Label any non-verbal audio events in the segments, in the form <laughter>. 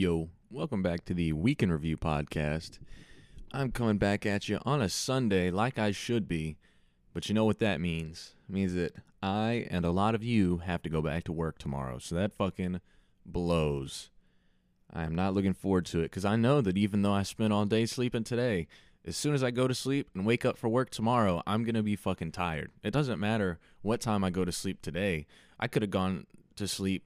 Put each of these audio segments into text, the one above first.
Yo, welcome back to the Week in Review podcast. I'm coming back at you on a Sunday like I should be, but you know what that means? It means that I and a lot of you have to go back to work tomorrow, so that fucking blows. I am not looking forward to it because I know that even though I spent all day sleeping today, as soon as I go to sleep and wake up for work tomorrow, I'm going to be fucking tired. It doesn't matter what time I go to sleep today. I could have gone to sleep.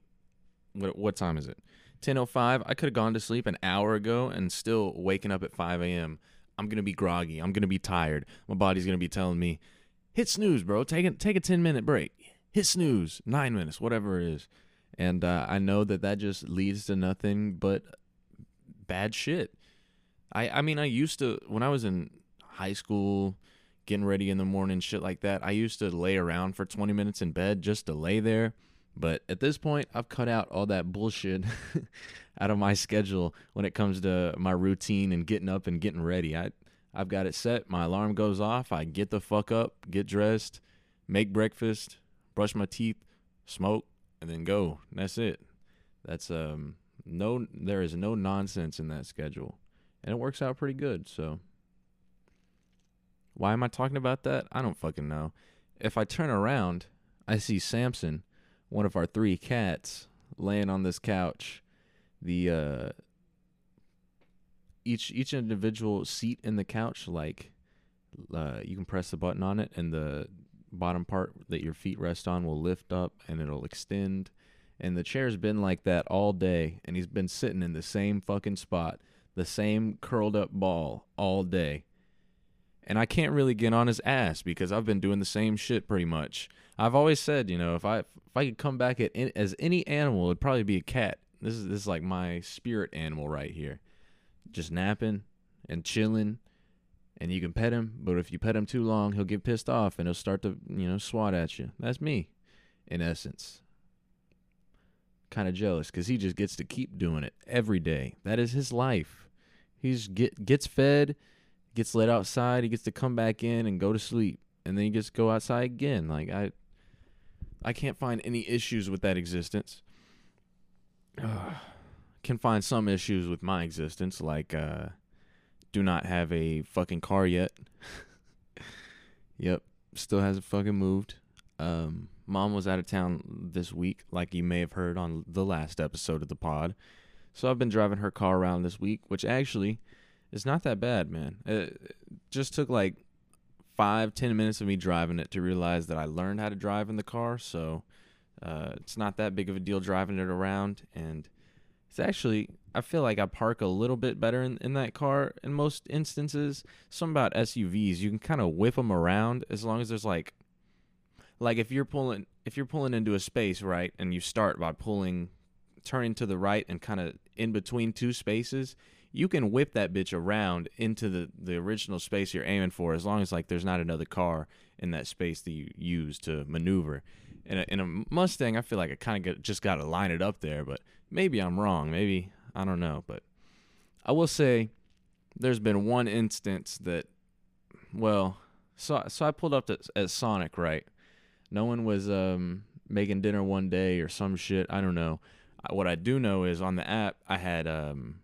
What, what time is it? 10:05. I could have gone to sleep an hour ago and still waking up at 5 a.m. I'm gonna be groggy. I'm gonna be tired. My body's gonna be telling me, hit snooze, bro. Take a take a 10 minute break. Hit snooze. Nine minutes, whatever it is. And uh, I know that that just leads to nothing but bad shit. I I mean I used to when I was in high school, getting ready in the morning, shit like that. I used to lay around for 20 minutes in bed just to lay there but at this point, I've cut out all that bullshit <laughs> out of my schedule when it comes to my routine and getting up and getting ready. I I've got it set. My alarm goes off. I get the fuck up, get dressed, make breakfast, brush my teeth, smoke, and then go. That's it. That's um no there is no nonsense in that schedule. And it works out pretty good, so why am I talking about that? I don't fucking know. If I turn around, I see Samson one of our three cats laying on this couch. The uh, each each individual seat in the couch, like uh, you can press the button on it, and the bottom part that your feet rest on will lift up and it'll extend. And the chair's been like that all day, and he's been sitting in the same fucking spot, the same curled up ball all day. And I can't really get on his ass because I've been doing the same shit pretty much. I've always said, you know, if I if I could come back as any animal, it'd probably be a cat. This is this is like my spirit animal right here, just napping and chilling, and you can pet him. But if you pet him too long, he'll get pissed off and he'll start to you know swat at you. That's me, in essence. Kind of jealous because he just gets to keep doing it every day. That is his life. He's get gets fed, gets let outside. He gets to come back in and go to sleep, and then he gets to go outside again. Like I, I can't find any issues with that existence. <sighs> Can find some issues with my existence, like uh, do not have a fucking car yet. <laughs> yep, still hasn't fucking moved. Um, mom was out of town this week, like you may have heard on the last episode of the pod. So I've been driving her car around this week, which actually is not that bad, man. It just took like five ten minutes of me driving it to realize that I learned how to drive in the car. So uh, it's not that big of a deal driving it around, and it's actually I feel like I park a little bit better in, in that car in most instances. Some about SUVs, you can kind of whip them around as long as there's like like if you're pulling if you're pulling into a space right and you start by pulling turning to the right and kind of in between two spaces you can whip that bitch around into the, the original space you're aiming for as long as like there's not another car in that space that you use to maneuver. In a, in a Mustang, I feel like I kind of just got to line it up there, but maybe I'm wrong. Maybe I don't know, but I will say there's been one instance that, well, so so I pulled up at, at Sonic, right? No one was um, making dinner one day or some shit. I don't know. What I do know is on the app I had um,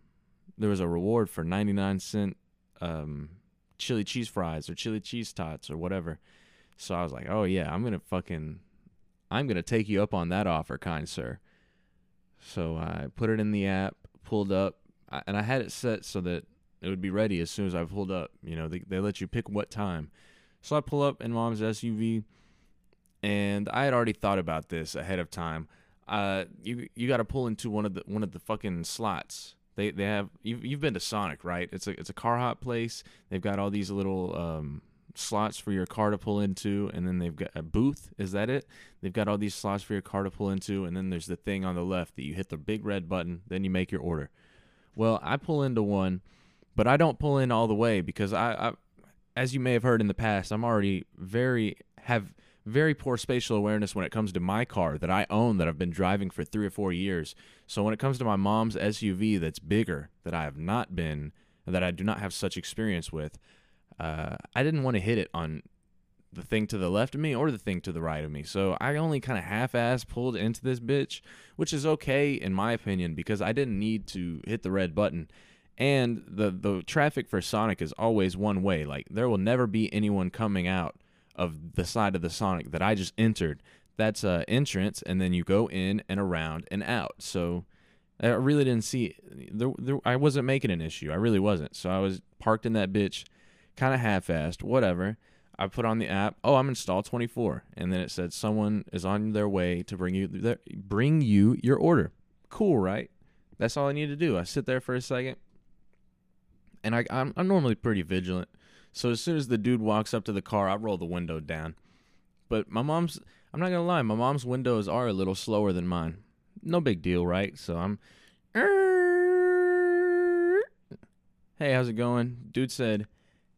there was a reward for 99 cent um, chili cheese fries or chili cheese tots or whatever. So I was like, oh yeah, I'm gonna fucking, I'm gonna take you up on that offer, kind sir. So I put it in the app, pulled up, and I had it set so that it would be ready as soon as I pulled up. You know, they they let you pick what time. So I pull up in mom's SUV, and I had already thought about this ahead of time. Uh, you you got to pull into one of the one of the fucking slots they they have you've, you've been to Sonic, right? It's a it's a car hop place. They've got all these little um, slots for your car to pull into, and then they've got a booth. Is that it? They've got all these slots for your car to pull into, and then there's the thing on the left that you hit the big red button, then you make your order. Well, I pull into one, but I don't pull in all the way because I, I as you may have heard in the past, I'm already very have very poor spatial awareness when it comes to my car that I own that I've been driving for three or four years. So when it comes to my mom's SUV that's bigger that I have not been that I do not have such experience with, uh, I didn't want to hit it on the thing to the left of me or the thing to the right of me. So I only kind of half-ass pulled into this bitch, which is okay in my opinion because I didn't need to hit the red button. And the the traffic for Sonic is always one way. Like there will never be anyone coming out of the side of the Sonic that I just entered. That's a entrance, and then you go in and around and out. So I really didn't see there, there. I wasn't making an issue. I really wasn't. So I was parked in that bitch, kind of half-assed. Whatever. I put on the app. Oh, I'm installed 24, and then it said someone is on their way to bring you bring you your order. Cool, right? That's all I need to do. I sit there for a second, and I I'm, I'm normally pretty vigilant. So as soon as the dude walks up to the car, I roll the window down. But my mom's I'm not gonna lie, my mom's windows are a little slower than mine. No big deal, right? So I'm Hey, how's it going? Dude said,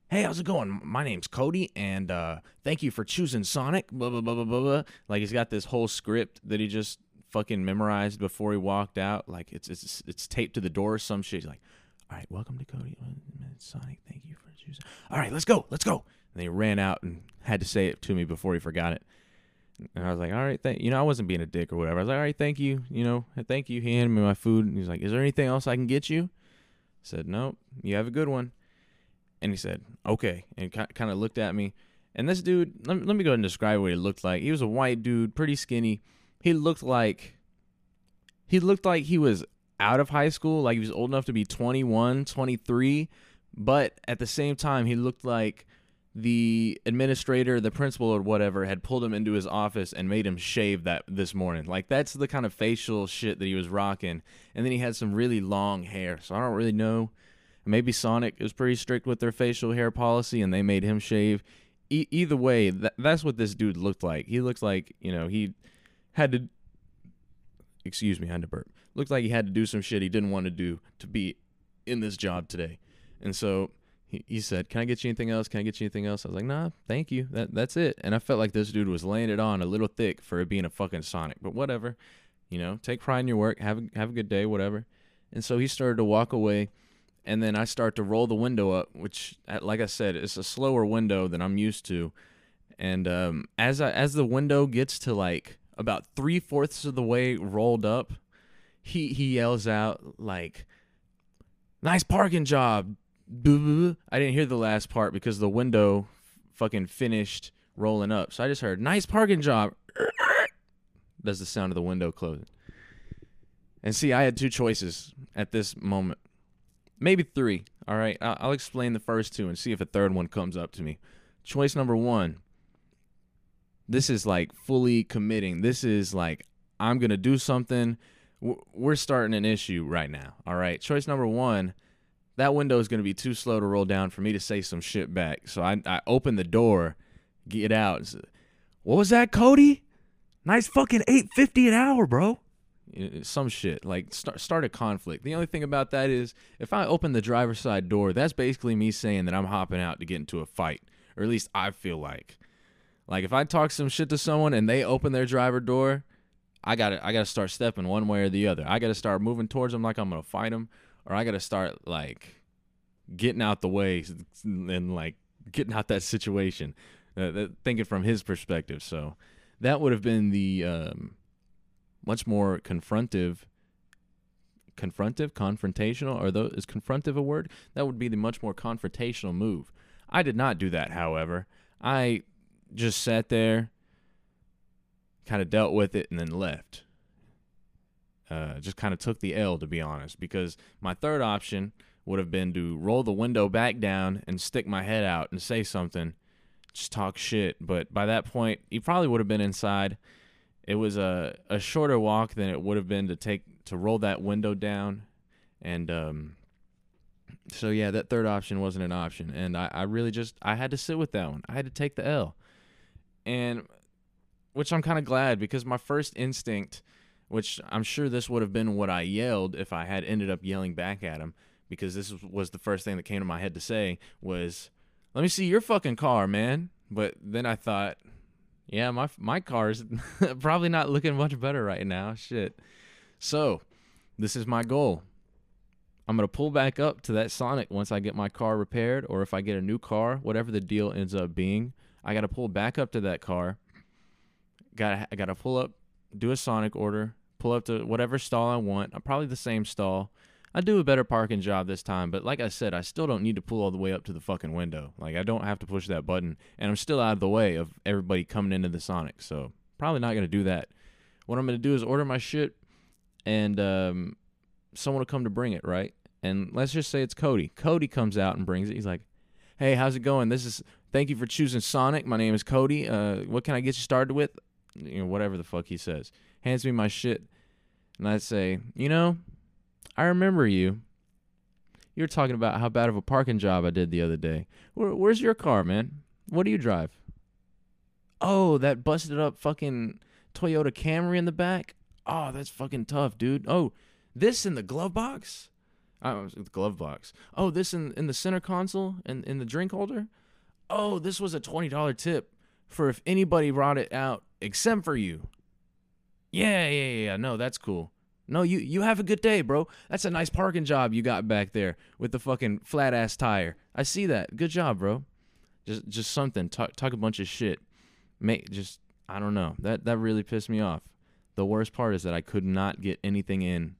Hey, how's it going? My name's Cody, and uh, thank you for choosing Sonic. Blah blah blah blah blah blah. Like he's got this whole script that he just fucking memorized before he walked out. Like it's it's it's taped to the door or some shit. He's like, all right, welcome to Cody Sonic. Thank you for choosing. All right, let's go, let's go. And he ran out and had to say it to me before he forgot it. And I was like, all right, thank you You know, I wasn't being a dick or whatever. I was like, all right, thank you, you know, thank you. He handed me my food, and he's like, is there anything else I can get you? I said, nope, you have a good one. And he said, okay, and kind of looked at me. And this dude, let me, let me go ahead and describe what he looked like. He was a white dude, pretty skinny. He looked like he looked like he was out of high school, like he was old enough to be 21, 23, but at the same time, he looked like the administrator, the principal, or whatever had pulled him into his office and made him shave that this morning. Like that's the kind of facial shit that he was rocking. And then he had some really long hair, so I don't really know. Maybe Sonic is pretty strict with their facial hair policy, and they made him shave. E- either way, that, that's what this dude looked like. He looks like you know he had to. Excuse me, I had to burp looked like he had to do some shit he didn't want to do to be in this job today. And so he, he said, Can I get you anything else? Can I get you anything else? I was like, Nah, thank you. That that's it. And I felt like this dude was laying it on a little thick for it being a fucking Sonic. But whatever. You know, take pride in your work, have a, have a good day, whatever. And so he started to walk away and then I start to roll the window up, which, like I said, it's a slower window than I'm used to. And um, as I, as the window gets to like about three fourths of the way rolled up, he he yells out like, "Nice parking job." I didn't hear the last part because the window fucking finished rolling up. So I just heard, "Nice parking job." <laughs> That's the sound of the window closing. And see, I had two choices at this moment. Maybe three. All right. I'll explain the first two and see if a third one comes up to me. Choice number one. This is like fully committing. This is like, I'm going to do something we're starting an issue right now. All right. Choice number one, that window is going to be too slow to roll down for me to say some shit back. So I, I open the door, get out. Say, what was that, Cody? Nice fucking 850 an hour, bro. Some shit. Like start, start a conflict. The only thing about that is if I open the driver's side door, that's basically me saying that I'm hopping out to get into a fight. Or at least I feel like. Like if I talk some shit to someone and they open their driver door, I got to I got to start stepping one way or the other. I got to start moving towards them like I'm going to fight them or I got to start like getting out the way and like getting out that situation. Uh, thinking from his perspective. So that would have been the um, much more confrontive confrontive confrontational or those is confrontive a word that would be the much more confrontational move i did not do that however i just sat there kind of dealt with it and then left. Uh, just kind of took the L to be honest, because my third option would have been to roll the window back down and stick my head out and say something, just talk shit. But by that point, he probably would have been inside. It was a, a shorter walk than it would have been to take to roll that window down, and um, so yeah, that third option wasn't an option, and I, I really just I had to sit with that one. I had to take the L, and which I'm kind of glad because my first instinct, which I'm sure this would have been what I yelled if I had ended up yelling back at him, because this was the first thing that came to my head to say was, "Let me see your fucking car, man." But then I thought, yeah, my my car's <laughs> probably not looking much better right now. Shit. So, this is my goal. I'm going to pull back up to that Sonic once I get my car repaired or if I get a new car, whatever the deal ends up being. I got to pull back up to that car. Got I got to pull up, do a Sonic order, pull up to whatever stall I want. Uh, probably the same stall. I do a better parking job this time, but like I said, I still don't need to pull all the way up to the fucking window. Like I don't have to push that button, and I'm still out of the way of everybody coming into the Sonic. So probably not gonna do that. What I'm gonna do is order my shit, and um, someone will come to bring it, right? And let's just say it's Cody. Cody comes out and brings it. He's like, "Hey, how's it going? This is thank you for choosing Sonic. My name is Cody. Uh, what can I get you started with? You know, whatever the fuck he says. Hands me my shit, and I say, you know, I remember you. You were talking about how bad of a parking job I did the other day. Where, where's your car, man? What do you drive? Oh, that busted up fucking Toyota Camry in the back. Oh, that's fucking tough, dude. Oh, this in the glove box? Oh, the glove box. Oh, this in in the center console and in the drink holder. Oh, this was a twenty dollar tip for if anybody brought it out except for you. Yeah, yeah, yeah. No, that's cool. No, you you have a good day, bro. That's a nice parking job you got back there with the fucking flat ass tire. I see that. Good job, bro. Just just something. Talk talk a bunch of shit. Make just I don't know. That that really pissed me off. The worst part is that I could not get anything in.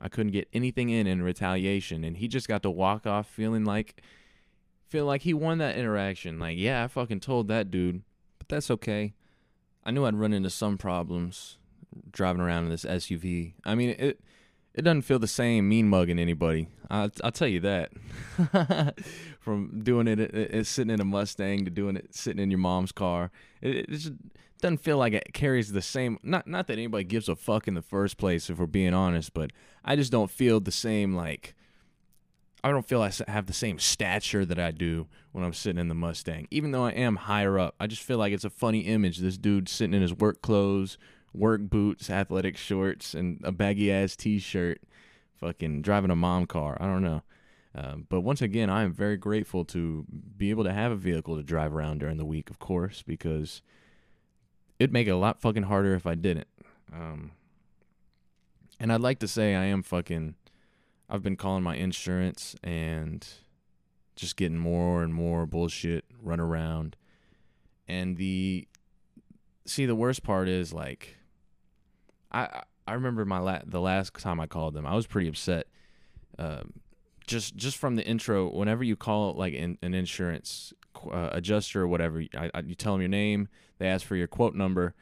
I couldn't get anything in in retaliation, and he just got to walk off feeling like feel like he won that interaction. Like, yeah, I fucking told that dude, but that's okay. I knew I'd run into some problems driving around in this SUV. I mean, it it doesn't feel the same mean mugging anybody. I'll, I'll tell you that. <laughs> From doing it, it, it, sitting in a Mustang to doing it sitting in your mom's car, it, it just doesn't feel like it carries the same. Not not that anybody gives a fuck in the first place, if we're being honest, but I just don't feel the same like. I don't feel I have the same stature that I do when I'm sitting in the Mustang. Even though I am higher up, I just feel like it's a funny image. This dude sitting in his work clothes, work boots, athletic shorts, and a baggy ass t shirt, fucking driving a mom car. I don't know. Uh, but once again, I am very grateful to be able to have a vehicle to drive around during the week, of course, because it'd make it a lot fucking harder if I didn't. Um, and I'd like to say I am fucking. I've been calling my insurance and just getting more and more bullshit run around. And the see the worst part is like I I remember my la- the last time I called them, I was pretty upset. Um, just just from the intro, whenever you call like in, an insurance uh, adjuster or whatever, I, I, you tell them your name, they ask for your quote number.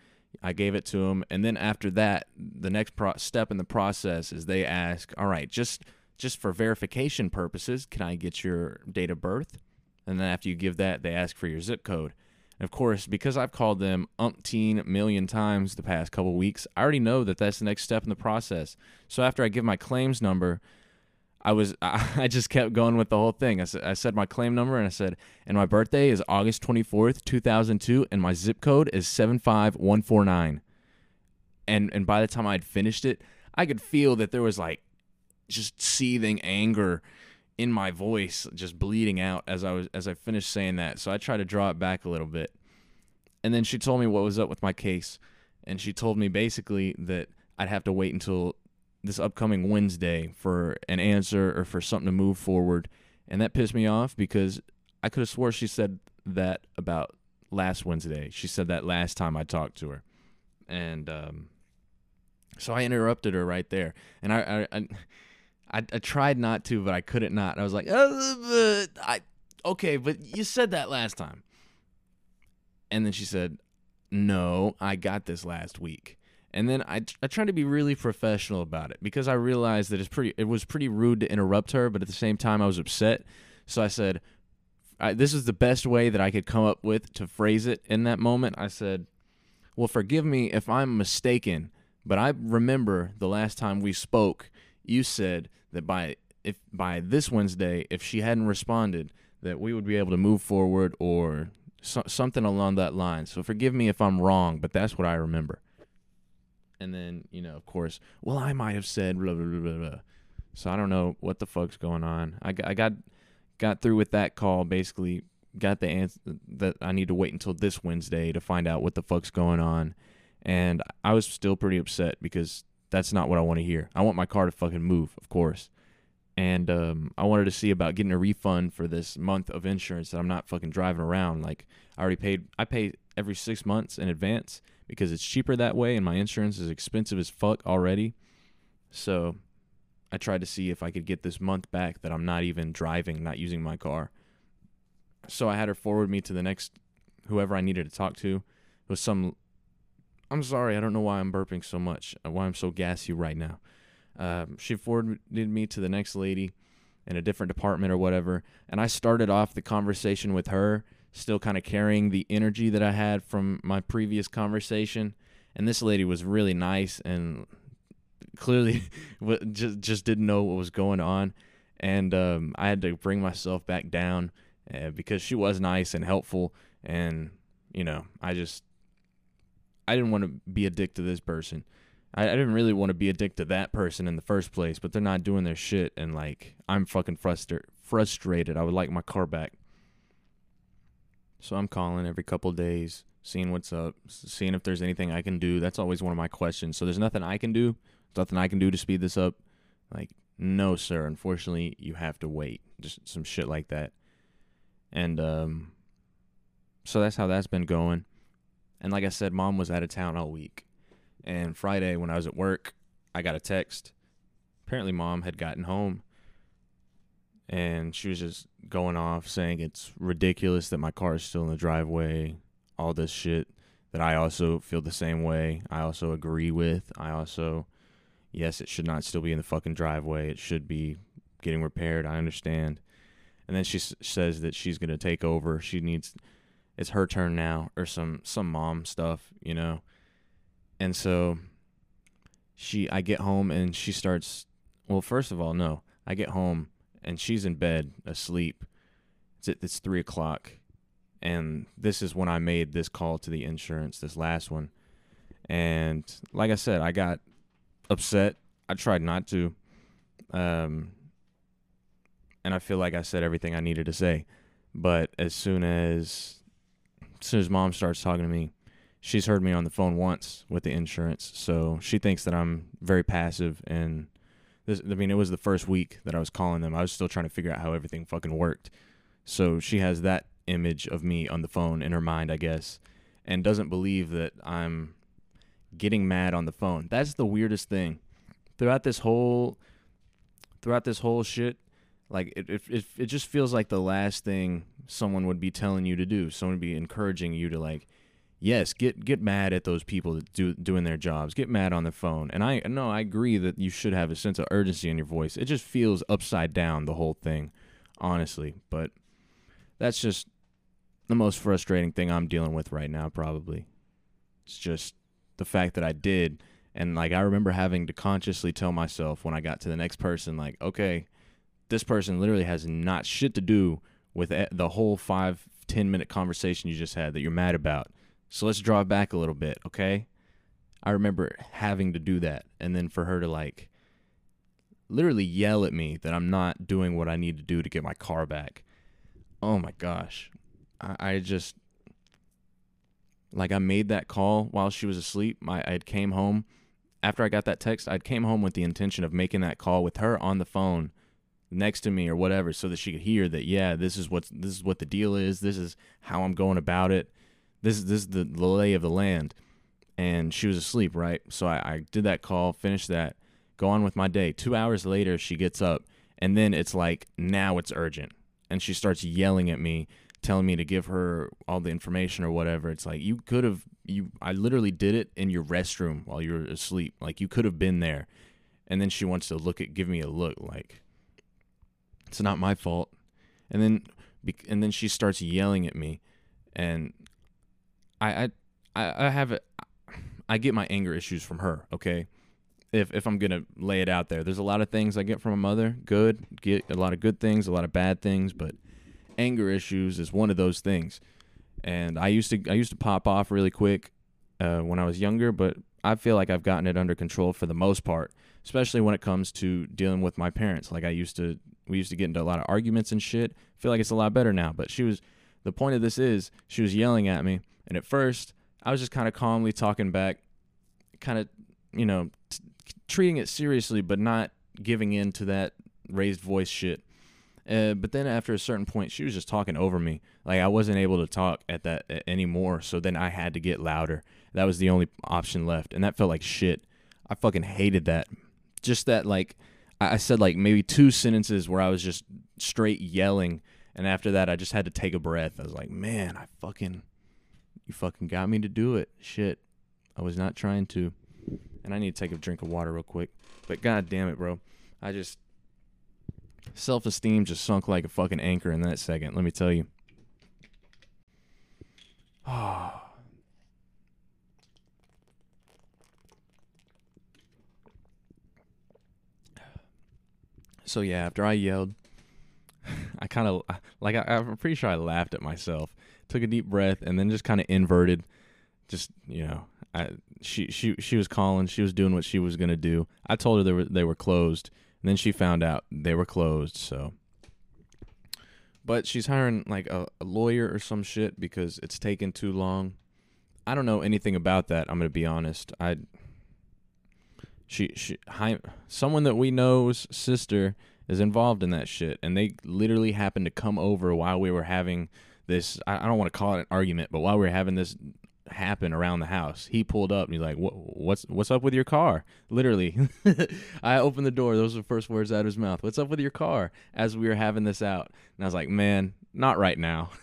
I gave it to them, and then after that, the next pro- step in the process is they ask, "All right, just just for verification purposes, can I get your date of birth?" And then after you give that, they ask for your zip code. And of course, because I've called them umpteen million times the past couple weeks, I already know that that's the next step in the process. So after I give my claims number, I was <laughs> I just kept going with the whole thing. I said I said my claim number and I said, and my birthday is August twenty fourth, two thousand two, and my zip code is seven five one four nine. And and by the time I'd finished it, I could feel that there was like just seething anger in my voice just bleeding out as I was as I finished saying that. So I tried to draw it back a little bit. And then she told me what was up with my case. And she told me basically that I'd have to wait until this upcoming Wednesday for an answer or for something to move forward. And that pissed me off because I could have swore she said that about last Wednesday. She said that last time I talked to her. And um, so I interrupted her right there. And I, I, I I, I tried not to, but I couldn't not. I was like, uh, I okay, but you said that last time. And then she said, "No, I got this last week." And then I, I tried to be really professional about it because I realized that it's pretty it was pretty rude to interrupt her, but at the same time I was upset. So I said, I, "This is the best way that I could come up with to phrase it in that moment." I said, "Well, forgive me if I'm mistaken, but I remember the last time we spoke, you said that by if by this Wednesday, if she hadn't responded, that we would be able to move forward or so, something along that line. So forgive me if I'm wrong, but that's what I remember. And then you know, of course, well, I might have said blah blah blah blah. So I don't know what the fuck's going on. I I got got through with that call. Basically, got the answer that I need to wait until this Wednesday to find out what the fuck's going on. And I was still pretty upset because that's not what I want to hear. I want my car to fucking move, of course. and um, I wanted to see about getting a refund for this month of insurance that I'm not fucking driving around. Like I already paid, I pay every six months in advance because it's cheaper that way, and my insurance is expensive as fuck already. So I tried to see if I could get this month back that I'm not even driving, not using my car. So I had her forward me to the next whoever I needed to talk to. It was some. I'm sorry, I don't know why I'm burping so much, uh, why I'm so gassy right now. Um, she forwarded me to the next lady in a different department or whatever. And I started off the conversation with her, still kind of carrying the energy that I had from my previous conversation. And this lady was really nice and clearly <laughs> just just didn't know what was going on. And um, I had to bring myself back down uh, because she was nice and helpful. And you know, I just I didn't want to be a dick to this person. I, I didn't really want to be addicted to that person in the first place, but they're not doing their shit, and like I'm fucking frustrated. Frustrated. I would like my car back. So I'm calling every couple days, seeing what's up, seeing if there's anything I can do. That's always one of my questions. So there's nothing I can do. There's nothing I can do to speed this up. Like, no, sir. Unfortunately, you have to wait. Just some shit like that. And um, so that's how that's been going. And like I said, mom was out of town all week. And Friday, when I was at work, I got a text. Apparently, mom had gotten home and she was just going off saying it's ridiculous that my car is still in the driveway, all this shit that I also feel the same way. I also agree with. I also, yes, it should not still be in the fucking driveway. It should be getting repaired. I understand. And then she s- says that she's going to take over. She needs, it's her turn now, or some, some mom stuff, you know? And so she I get home and she starts well, first of all, no. I get home and she's in bed asleep. It's it's three o'clock. And this is when I made this call to the insurance, this last one. And like I said, I got upset. I tried not to. Um and I feel like I said everything I needed to say. But as soon as soon as mom starts talking to me, she's heard me on the phone once with the insurance, so she thinks that I'm very passive. And this, I mean, it was the first week that I was calling them. I was still trying to figure out how everything fucking worked. So she has that image of me on the phone in her mind, I guess, and doesn't believe that I'm getting mad on the phone. That's the weirdest thing. Throughout this whole, throughout this whole shit, like it, it, it just feels like the last thing someone would be telling you to do. Someone would be encouraging you to like yes, get get mad at those people that do doing their jobs. Get mad on the phone. And I no, I agree that you should have a sense of urgency in your voice. It just feels upside down the whole thing, honestly. But that's just the most frustrating thing I'm dealing with right now probably. It's just the fact that I did and like I remember having to consciously tell myself when I got to the next person like, okay, this person literally has not shit to do with the whole five ten minute conversation you just had that you're mad about so let's draw back a little bit, okay? I remember having to do that. And then for her to like literally yell at me that I'm not doing what I need to do to get my car back. Oh my gosh. I, I just like I made that call while she was asleep. I I came home after I got that text. I came home with the intention of making that call with her on the phone next to me or whatever so that she could hear that yeah, this is what this is what the deal is. This is how I'm going about it this is this is the, lay of the land. And she was asleep, right? So I, I did that call, finished that, go on with my day. Two hours later, she gets up, and then it's like, now it's urgent. And she starts yelling at me, telling me to give her all the information or whatever. It's like, you could have, you, I literally did it in your restroom while you were asleep. Like, you could have been there. And then she wants to look at, give me a look like, it's not my fault. And then, and then she starts yelling at me. And I I I have it. I get my anger issues from her. Okay, if if I'm gonna lay it out there, there's a lot of things I get from a mother. Good, get a lot of good things, a lot of bad things, but anger issues is one of those things. And I used to I used to pop off really quick uh, when I was younger, but I feel like I've gotten it under control for the most part, especially when it comes to dealing with my parents. Like I used to, we used to get into a lot of arguments and shit. I feel like it's a lot better now. But she was, the point of this is, she was yelling at me, and at first, I was just kind of calmly talking back, kind of, you know, t- treating it seriously, but not giving in to that raised voice shit. Uh, but then after a certain point, she was just talking over me. Like I wasn't able to talk at that uh, anymore. So then I had to get louder. That was the only option left, and that felt like shit. I fucking hated that. Just that, like, I said like maybe two sentences where I was just straight yelling, and after that, I just had to take a breath. I was like, man, I fucking, you fucking got me to do it. Shit, I was not trying to. And I need to take a drink of water real quick. But god damn it, bro, I just self esteem just sunk like a fucking anchor in that second. Let me tell you. <sighs> Ah. So yeah, after I yelled, <laughs> I kind of like I, I'm pretty sure I laughed at myself. Took a deep breath and then just kind of inverted. Just you know, I she she she was calling. She was doing what she was gonna do. I told her they were they were closed, and then she found out they were closed. So, but she's hiring like a, a lawyer or some shit because it's taken too long. I don't know anything about that. I'm gonna be honest. I she she someone that we know's sister is involved in that shit, and they literally happened to come over while we were having this. I, I don't want to call it an argument, but while we were having this happen around the house, he pulled up and he's like, what, "What's what's up with your car?" Literally, <laughs> I opened the door. Those were the first words out of his mouth. What's up with your car? As we were having this out, and I was like, "Man, not right now." <laughs>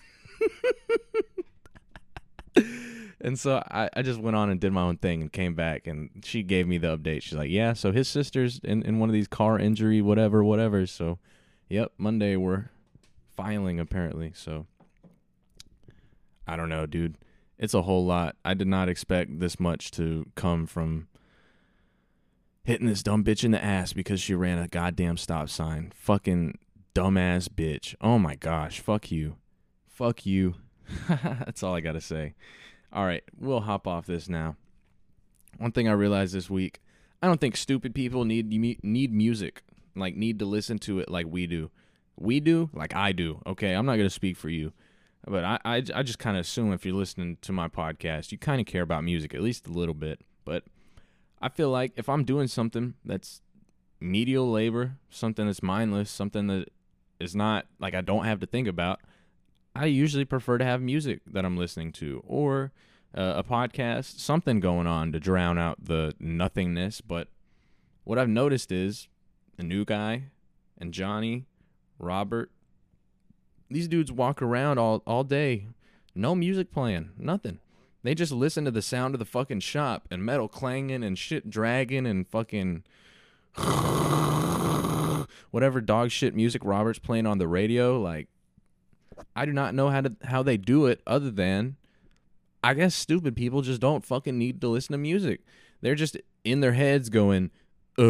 and so I, I just went on and did my own thing and came back and she gave me the update. She's like, Yeah, so his sister's in, in one of these car injury, whatever, whatever. So yep, Monday we're filing apparently. So I don't know, dude. It's a whole lot. I did not expect this much to come from hitting this dumb bitch in the ass because she ran a goddamn stop sign. Fucking dumbass bitch. Oh my gosh. Fuck you. Fuck you. <laughs> That's all I got to say. All right, we'll hop off this now. One thing I realized this week, I don't think stupid people need need music, like need to listen to it like we do. We do, like I do. Okay, I'm not gonna speak for you, but I I, I just kind of assume if you're listening to my podcast, you kind of care about music at least a little bit. But I feel like if I'm doing something that's medial labor, something that's mindless, something that is not like I don't have to think about, I usually prefer to have music that I'm listening to or uh, a podcast, something going on to drown out the nothingness. But what I've noticed is the new guy and Johnny, Robert, these dudes walk around all, all day, no music playing, nothing. They just listen to the sound of the fucking shop and metal clanging and shit dragging and fucking <laughs> whatever dog shit music Robert's playing on the radio. Like, I do not know how to how they do it other than I guess stupid people just don't fucking need to listen to music. They're just in their heads going, uh,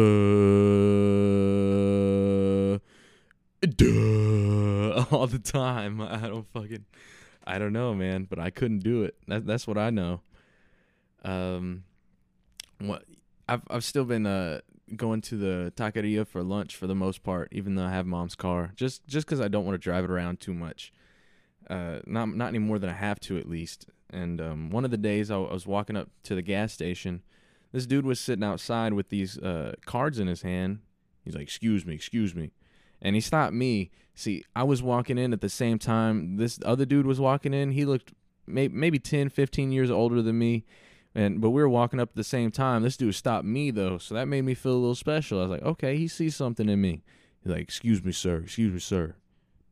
duh, <laughs> all the time. I don't fucking, I don't know, man, but I couldn't do it. That, that's what I know. Um, what I've I've still been uh going to the taqueria for lunch for the most part, even though I have mom's car, just just because I don't want to drive it around too much. Uh, not not any more than I have to at least. And um, one of the days I, I was walking up to the gas station, this dude was sitting outside with these uh, cards in his hand. He's like, "Excuse me, excuse me," and he stopped me. See, I was walking in at the same time this other dude was walking in. He looked may- maybe 10, 15 years older than me and but we were walking up at the same time. This dude stopped me though, so that made me feel a little special. I was like, okay, he sees something in me. He's like, excuse me, sir. Excuse me, sir.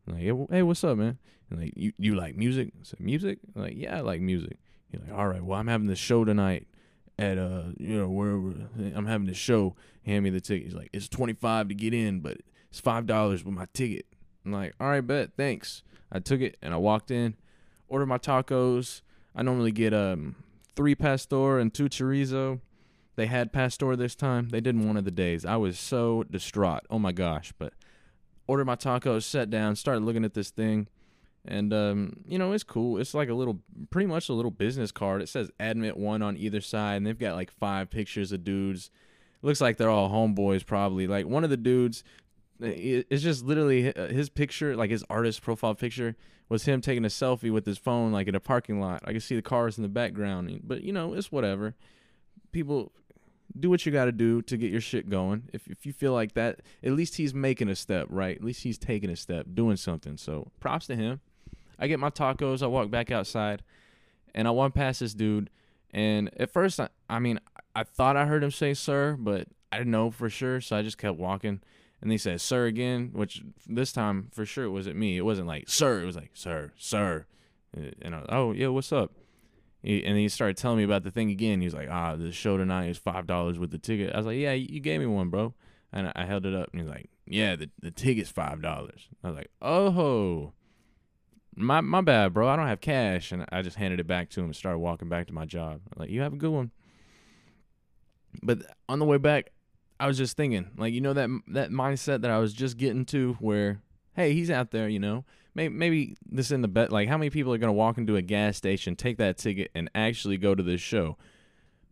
I'm like, hey, what's up, man? And like, you you like music? I said, music? I'm like, yeah, I like music. He's like, all right, well, I'm having this show tonight at uh, you know, wherever I'm having this show. Hand me the ticket. He's like, it's twenty five to get in, but it's five dollars with my ticket. I'm like, all right, bet, thanks. I took it and I walked in, ordered my tacos. I normally get um three pastor and two chorizo. They had pastor this time. They didn't one of the days. I was so distraught. Oh my gosh! But ordered my tacos, sat down, started looking at this thing, and um, you know it's cool. It's like a little, pretty much a little business card. It says admit one on either side, and they've got like five pictures of dudes. Looks like they're all homeboys, probably. Like one of the dudes, it's just literally his picture, like his artist profile picture was him taking a selfie with his phone like in a parking lot. I can see the cars in the background, but you know, it's whatever. People do what you got to do to get your shit going. If if you feel like that, at least he's making a step, right? At least he's taking a step, doing something. So props to him. I get my tacos. I walk back outside, and I walk past this dude. And at first, I, I mean, I thought I heard him say "sir," but I didn't know for sure, so I just kept walking. And he said "sir" again, which this time for sure it wasn't me. It wasn't like "sir." It was like "sir, sir," and I was, like, "Oh yeah, what's up?" And he started telling me about the thing again. He was like, "Ah, the show tonight is five dollars with the ticket." I was like, "Yeah, you gave me one, bro." And I held it up, and he's like, "Yeah, the the ticket's five dollars." I was like, "Oh, my my bad, bro. I don't have cash." And I just handed it back to him and started walking back to my job. I'm like, "You have a good one." But on the way back, I was just thinking, like, you know that that mindset that I was just getting to, where, hey, he's out there, you know, maybe maybe this in the bet. Like, how many people are gonna walk into a gas station, take that ticket, and actually go to this show?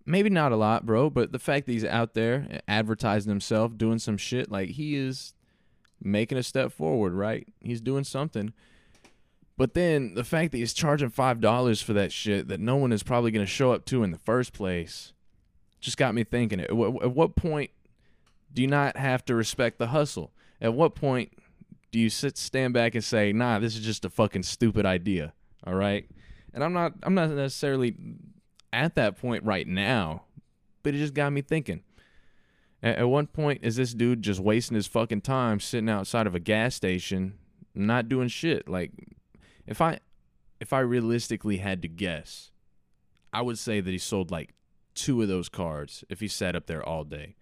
Maybe not a lot, bro. But the fact that he's out there eh, advertising himself, doing some shit, like he is making a step forward, right? He's doing something. But then the fact that he's charging five dollars for that shit that no one is probably gonna show up to in the first place just got me thinking. At, at what point do you not have to respect the hustle? At what point do you sit stand back and say, "Nah, this is just a fucking stupid idea." All right? And I'm not I'm not necessarily at that point right now, but it just got me thinking. At, at one point is this dude just wasting his fucking time sitting outside of a gas station not doing shit? Like if I if I realistically had to guess, I would say that he sold like two of those cards if he sat up there all day.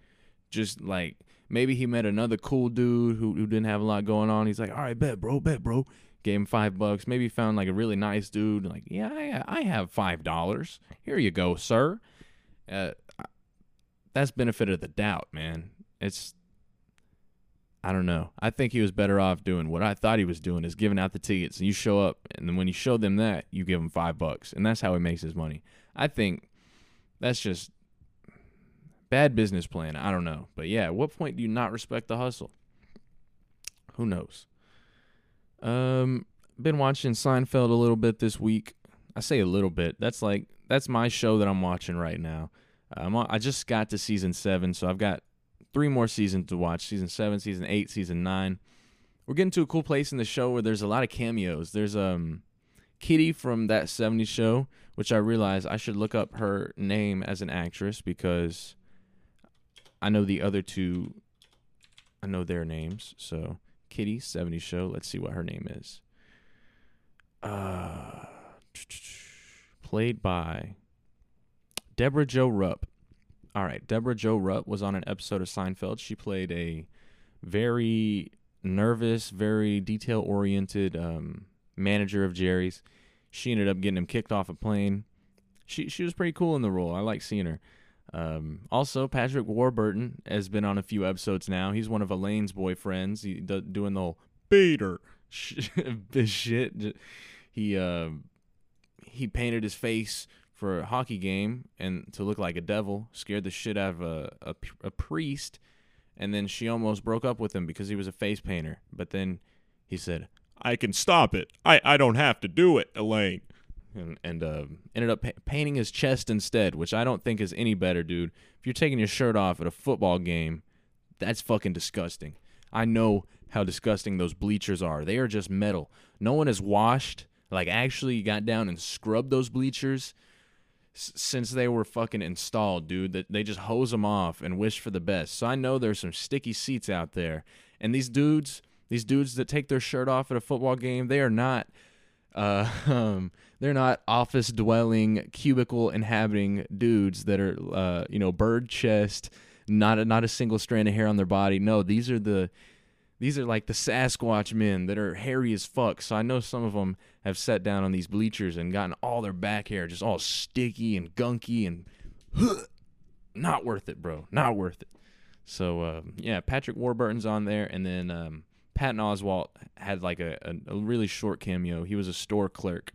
Just like maybe he met another cool dude who, who didn't have a lot going on. He's like, all right, bet, bro, bet, bro. Gave him five bucks. Maybe found like a really nice dude. Like, yeah, I, I have five dollars. Here you go, sir. Uh, that's benefit of the doubt, man. It's I don't know. I think he was better off doing what I thought he was doing is giving out the tickets. And you show up, and then when you show them that, you give them five bucks, and that's how he makes his money. I think that's just bad business plan. I don't know. But yeah, at what point do you not respect the hustle? Who knows? Um been watching Seinfeld a little bit this week. I say a little bit. That's like that's my show that I'm watching right now. I'm I just got to season 7, so I've got 3 more seasons to watch. Season 7, season 8, season 9. We're getting to a cool place in the show where there's a lot of cameos. There's um Kitty from that 70s show, which I realized I should look up her name as an actress because I know the other two, I know their names. So, Kitty, 70s show. Let's see what her name is. Uh, <tsk> played by Deborah Jo Rupp. All right, Deborah Jo Rupp was on an episode of Seinfeld. She played a very nervous, very detail oriented um, manager of Jerry's. She ended up getting him kicked off a plane. She she was pretty cool in the role. I like seeing her. Um, also, Patrick Warburton has been on a few episodes now. He's one of Elaine's boyfriends. He do, doing the whole beater <laughs> shit. He uh, he painted his face for a hockey game and to look like a devil. Scared the shit out of a, a, a priest, and then she almost broke up with him because he was a face painter. But then he said, I can stop it. I, I don't have to do it, Elaine. And, and uh, ended up pa- painting his chest instead, which I don't think is any better, dude. If you're taking your shirt off at a football game, that's fucking disgusting. I know how disgusting those bleachers are. They are just metal. No one has washed, like actually got down and scrubbed those bleachers since they were fucking installed, dude. That they just hose them off and wish for the best. So I know there's some sticky seats out there, and these dudes these dudes that take their shirt off at a football game, they are not uh, <laughs> um, they're not office dwelling, cubicle inhabiting dudes that are, uh, you know, bird chest, not a, not a single strand of hair on their body. No, these are the these are like the Sasquatch men that are hairy as fuck. So I know some of them have sat down on these bleachers and gotten all their back hair just all sticky and gunky and <sniffs> not worth it, bro. Not worth it. So um, yeah, Patrick Warburton's on there, and then um, Patton Oswalt had like a, a, a, really short cameo. He was a store clerk.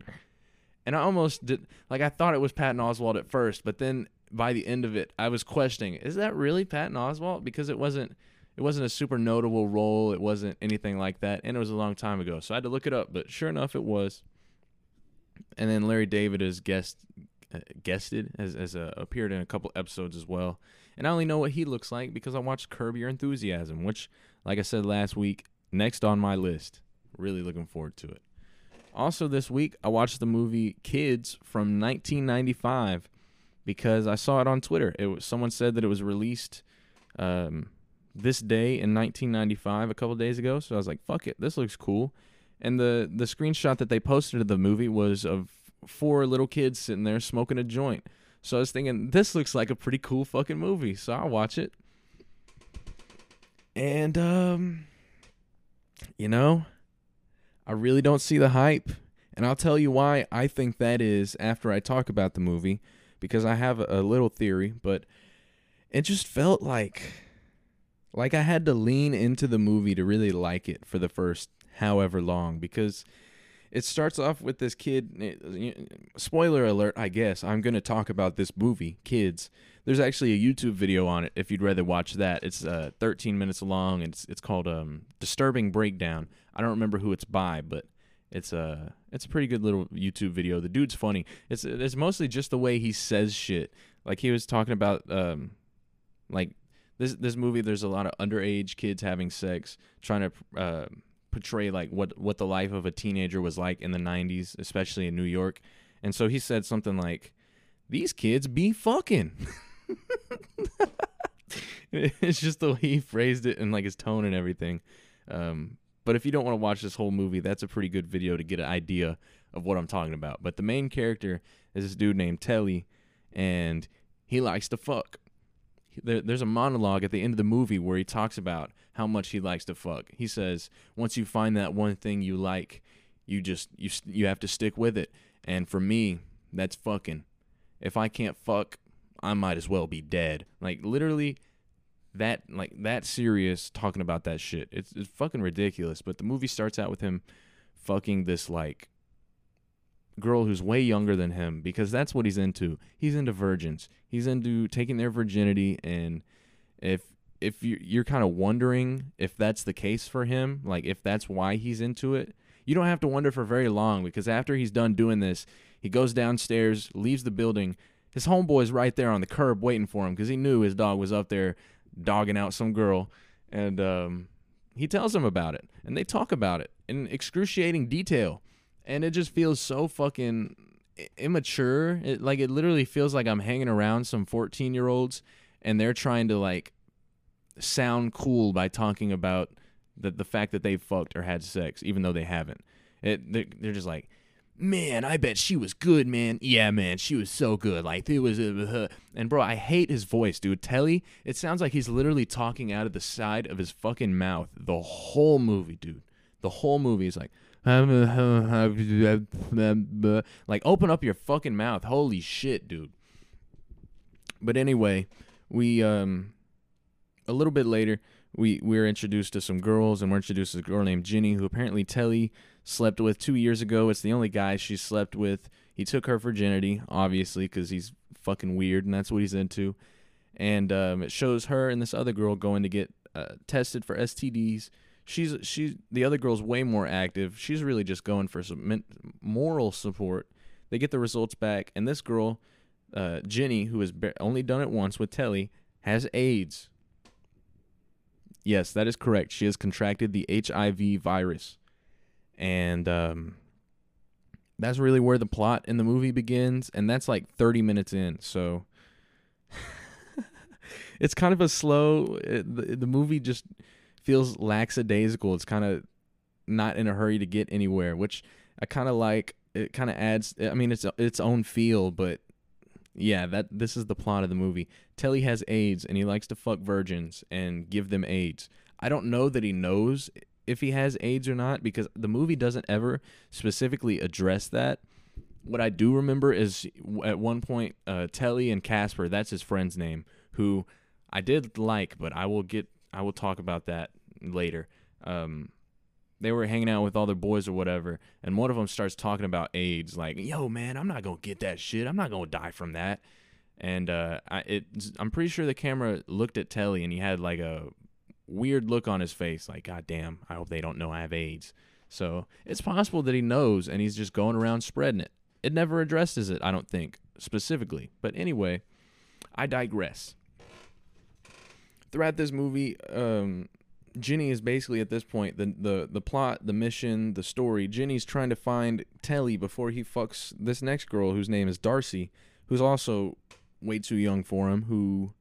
And I almost did like I thought it was Patton Oswalt at first, but then by the end of it, I was questioning, is that really Patton Oswalt? Because it wasn't it wasn't a super notable role. It wasn't anything like that, and it was a long time ago. So I had to look it up, but sure enough, it was. And then Larry David has guest uh, guested as a, appeared in a couple episodes as well. And I only know what he looks like because I watched Curb Your Enthusiasm, which, like I said last week, next on my list. Really looking forward to it. Also, this week, I watched the movie Kids from 1995 because I saw it on Twitter. It was, someone said that it was released um, this day in 1995, a couple days ago. So I was like, "Fuck it, this looks cool." And the the screenshot that they posted of the movie was of four little kids sitting there smoking a joint. So I was thinking, this looks like a pretty cool fucking movie. So I'll watch it. And um, you know, I really don't see the hype. And I'll tell you why I think that is after I talk about the movie, because I have a, a little theory, but it just felt like like I had to lean into the movie to really like it for the first however long because it starts off with this kid eh, spoiler alert i guess i'm going to talk about this movie kids. There's actually a youtube video on it if you'd rather watch that. It's uh, 13 minutes long it's it's called um, disturbing breakdown. I don't remember who it's by but it's a it's a pretty good little youtube video. The dude's funny. It's it's mostly just the way he says shit. Like he was talking about um like this this movie there's a lot of underage kids having sex trying to uh, portray like what what the life of a teenager was like in the 90s especially in New York. And so he said something like these kids be fucking. <laughs> It's just the way he phrased it and like his tone and everything. Um, but if you don't want to watch this whole movie that's a pretty good video to get an idea of what I'm talking about. But the main character is this dude named Telly and he likes to fuck there, there's a monologue at the end of the movie where he talks about how much he likes to fuck. He says, once you find that one thing you like, you just you you have to stick with it. And for me, that's fucking. If I can't fuck, I might as well be dead. Like literally that like that serious talking about that shit. It's it's fucking ridiculous, but the movie starts out with him fucking this like girl who's way younger than him because that's what he's into. He's into virgins. He's into taking their virginity and if if you you're kind of wondering if that's the case for him, like if that's why he's into it, you don't have to wonder for very long because after he's done doing this, he goes downstairs, leaves the building. His homeboy's right there on the curb waiting for him because he knew his dog was up there dogging out some girl, and um, he tells him about it, and they talk about it in excruciating detail and it just feels so fucking immature. It like it literally feels like I'm hanging around some 14 year olds and they're trying to like sound cool by talking about the the fact that they fucked or had sex, even though they haven't. It they're, they're just like, man, I bet she was good, man. Yeah, man, she was so good. Like it was, uh, and bro, I hate his voice, dude. Telly, it sounds like he's literally talking out of the side of his fucking mouth the whole movie, dude. The whole movie is like, like open up your fucking mouth. Holy shit, dude. But anyway, we um a little bit later we we were introduced to some girls and we're introduced to a girl named Ginny who apparently Telly slept with 2 years ago. It's the only guy she slept with. He took her virginity, obviously, cuz he's fucking weird and that's what he's into. And um, it shows her and this other girl going to get uh, tested for STDs she's she's the other girl's way more active. She's really just going for some moral support. They get the results back, and this girl, uh, Jenny, who has only done it once with Telly, has AIDS. Yes, that is correct. She has contracted the HIV virus, and um, that's really where the plot in the movie begins, and that's like 30 minutes in. So <laughs> it's kind of a slow. It, the, the movie just feels lackadaisical. It's kind of not in a hurry to get anywhere, which I kind of like. It kind of adds. I mean, it's its own feel, but yeah, that this is the plot of the movie. Telly has AIDS and he likes to fuck virgins and give them AIDS. I don't know that he knows if he has AIDS or not because the movie doesn't ever specifically address that. What I do remember is at one point, uh, Telly and Casper, that's his friend's name, who I did like, but I will get I will talk about that later. Um, they were hanging out with all their boys or whatever, and one of them starts talking about AIDS, like, "Yo, man, I'm not gonna get that shit. I'm not gonna die from that." And uh, I, it, I'm pretty sure the camera looked at Telly, and he had like a weird look on his face, like, "God damn, I hope they don't know I have AIDS." So it's possible that he knows, and he's just going around spreading it. It never addresses it, I don't think, specifically. But anyway, I digress. Throughout this movie, um, Ginny is basically at this point the the the plot, the mission, the story. Ginny's trying to find Telly before he fucks this next girl whose name is Darcy, who's also way too young for him. Who,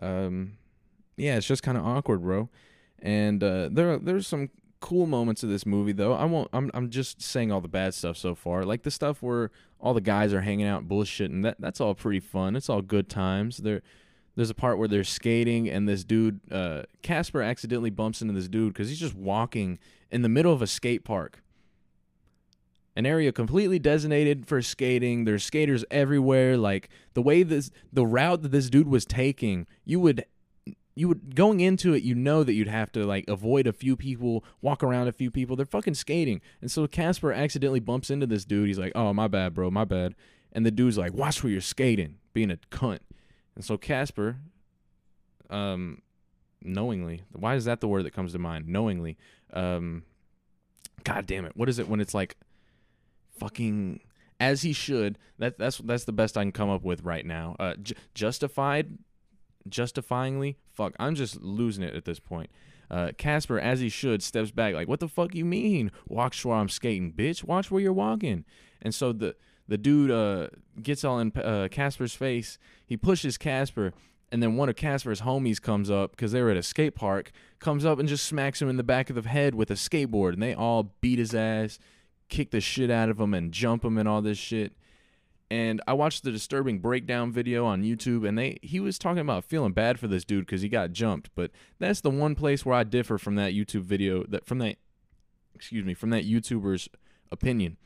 um, yeah, it's just kind of awkward, bro. And uh, there there's some cool moments of this movie though. I won't. I'm I'm just saying all the bad stuff so far. Like the stuff where all the guys are hanging out bullshitting. That that's all pretty fun. It's all good times. There, there's a part where they're skating and this dude, uh, Casper, accidentally bumps into this dude because he's just walking in the middle of a skate park. An area completely designated for skating. There's skaters everywhere. Like the way this, the route that this dude was taking, you would you would going into it, you know that you'd have to like avoid a few people, walk around a few people. They're fucking skating, and so Casper accidentally bumps into this dude. He's like, "Oh, my bad, bro, my bad." And the dude's like, "Watch where you're skating," being a cunt. And so Casper, um, knowingly, why is that the word that comes to mind? Knowingly, um, God damn it, what is it when it's like, fucking as he should. That that's that's the best I can come up with right now. Uh, justified justifyingly. Fuck, I'm just losing it at this point. Uh, Casper, as he should, steps back like, "What the fuck you mean? Watch where I'm skating, bitch. Watch where you're walking." And so the the dude uh, gets all in uh, Casper's face. He pushes Casper, and then one of Casper's homies comes up because they were at a skate park. Comes up and just smacks him in the back of the head with a skateboard, and they all beat his ass, kick the shit out of him, and jump him and all this shit and I watched the disturbing breakdown video on YouTube, and they he was talking about feeling bad for this dude because he got jumped. But that's the one place where I differ from that YouTube video that from that excuse me from that YouTuber's opinion.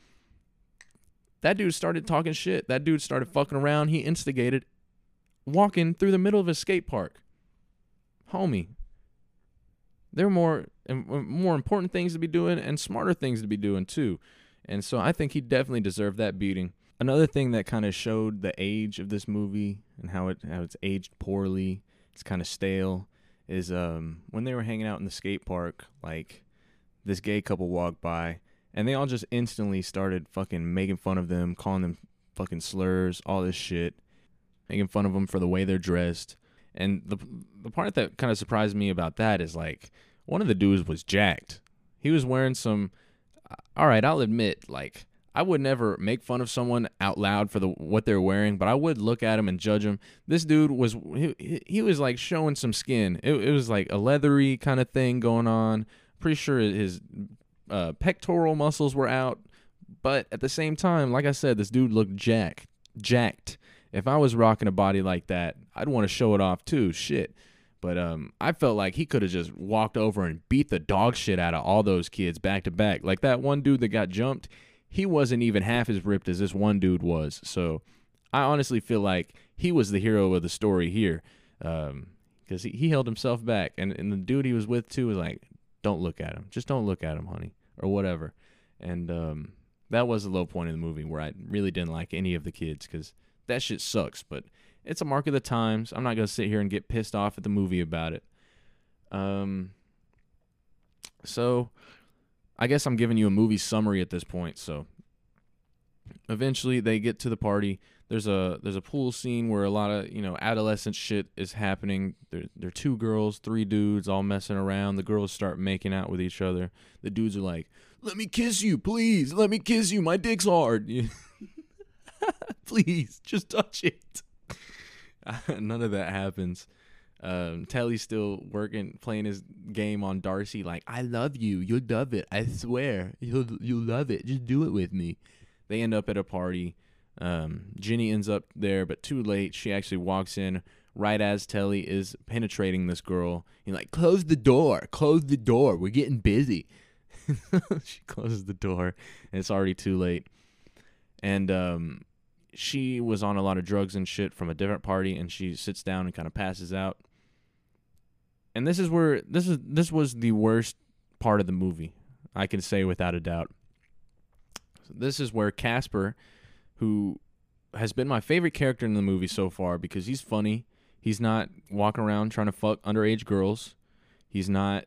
That dude started talking shit. That dude started fucking around. He instigated walking through the middle of a skate park. Homie, there are more more important things to be doing and smarter things to be doing too. And so I think he definitely deserved that beating. Another thing that kind of showed the age of this movie and how it how it's aged poorly, it's kind of stale, is um when they were hanging out in the skate park, like this gay couple walked by and they all just instantly started fucking making fun of them, calling them fucking slurs, all this shit, making fun of them for the way they're dressed. And the the part that kind of surprised me about that is like one of the dudes was jacked. He was wearing some uh, all right, I'll admit like I would never make fun of someone out loud for the what they're wearing, but I would look at him and judge him. This dude was he, he was like showing some skin. It, it was like a leathery kind of thing going on. Pretty sure his uh, pectoral muscles were out, but at the same time, like I said, this dude looked jack jacked. If I was rocking a body like that, I'd want to show it off too. Shit. But um, I felt like he could have just walked over and beat the dog shit out of all those kids back to back. Like that one dude that got jumped, he wasn't even half as ripped as this one dude was. So I honestly feel like he was the hero of the story here because um, he, he held himself back. And, and the dude he was with, too, was like, don't look at him. Just don't look at him, honey, or whatever. And um, that was the low point of the movie where I really didn't like any of the kids because that shit sucks. But it's a mark of the times. I'm not to sit here and get pissed off at the movie about it. Um, so I guess I'm giving you a movie summary at this point. So eventually they get to the party. There's a there's a pool scene where a lot of you know adolescent shit is happening. There there are two girls, three dudes all messing around. The girls start making out with each other. The dudes are like, "Let me kiss you, please. Let me kiss you. My dick's hard. <laughs> please, just touch it." <laughs> None of that happens. Um, Telly's still working, playing his game on Darcy. Like, I love you. You'll love it. I swear, you'll you'll love it. Just do it with me. They end up at a party. Um, Ginny ends up there, but too late. She actually walks in right as Telly is penetrating this girl. He's like, "Close the door. Close the door. We're getting busy." <laughs> she closes the door, and it's already too late. And um, she was on a lot of drugs and shit from a different party, and she sits down and kind of passes out. And this is where this is this was the worst part of the movie. I can say without a doubt. So this is where Casper, who has been my favorite character in the movie so far because he's funny. He's not walking around trying to fuck underage girls. He's not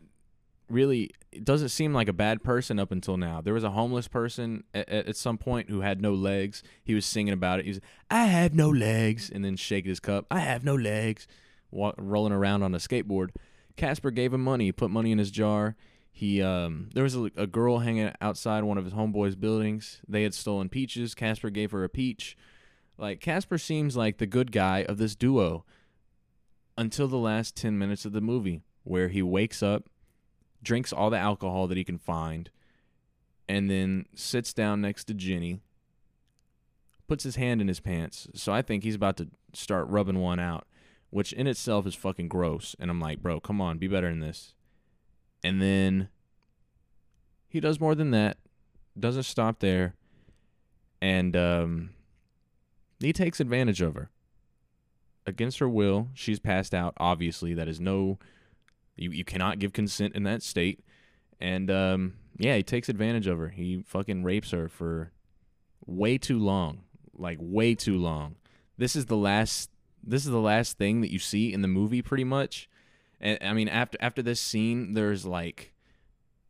really it doesn't seem like a bad person up until now. There was a homeless person at, at, some point who had no legs. He was singing about it. He was, I have no legs, and then shaking his cup. I have no legs. wa- rolling around on a skateboard. Casper gave him money, put money in his jar. He um, there was a, a girl hanging outside one of his homeboys' buildings. They had stolen peaches. Casper gave her a peach. Like Casper seems like the good guy of this duo until the last 10 minutes of the movie where he wakes up, drinks all the alcohol that he can find, and then sits down next to Jenny, puts his hand in his pants. So I think he's about to start rubbing one out, which in itself is fucking gross. And I'm like, bro, come on, be better than this. And then he does more than that, doesn't stop there, and um, he takes advantage of her. Against her will, she's passed out. Obviously, that is no, you, you cannot give consent in that state. And um, yeah, he takes advantage of her. He fucking rapes her for way too long, like way too long. This is the last. This is the last thing that you see in the movie, pretty much. And I mean, after after this scene, there's like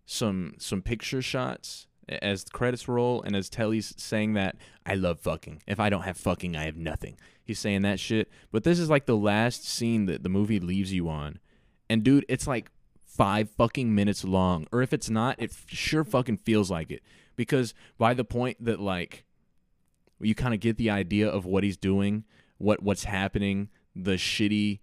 some some picture shots as the credits roll, and as Telly's saying that I love fucking. If I don't have fucking, I have nothing. He's saying that shit. But this is like the last scene that the movie leaves you on, and dude, it's like five fucking minutes long. Or if it's not, it sure fucking feels like it. Because by the point that like you kind of get the idea of what he's doing, what what's happening, the shitty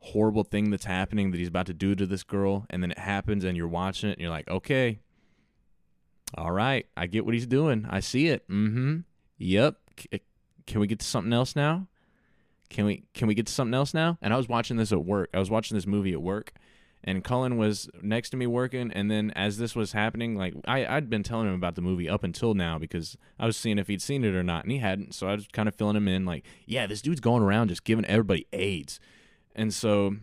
horrible thing that's happening that he's about to do to this girl and then it happens and you're watching it and you're like okay all right i get what he's doing. I see it. Mm-hmm. Yep C- can we get to something else now? Can we can we get to something else now? And i was watching this at work. I was watching this movie at work and cullen was next to me working and then as this was happening like I, i'd been telling him about the movie up until now because i was seeing if he'd seen it or not and he hadn't so i was kind of filling him in like yeah this dude's going around just giving everybody aids and so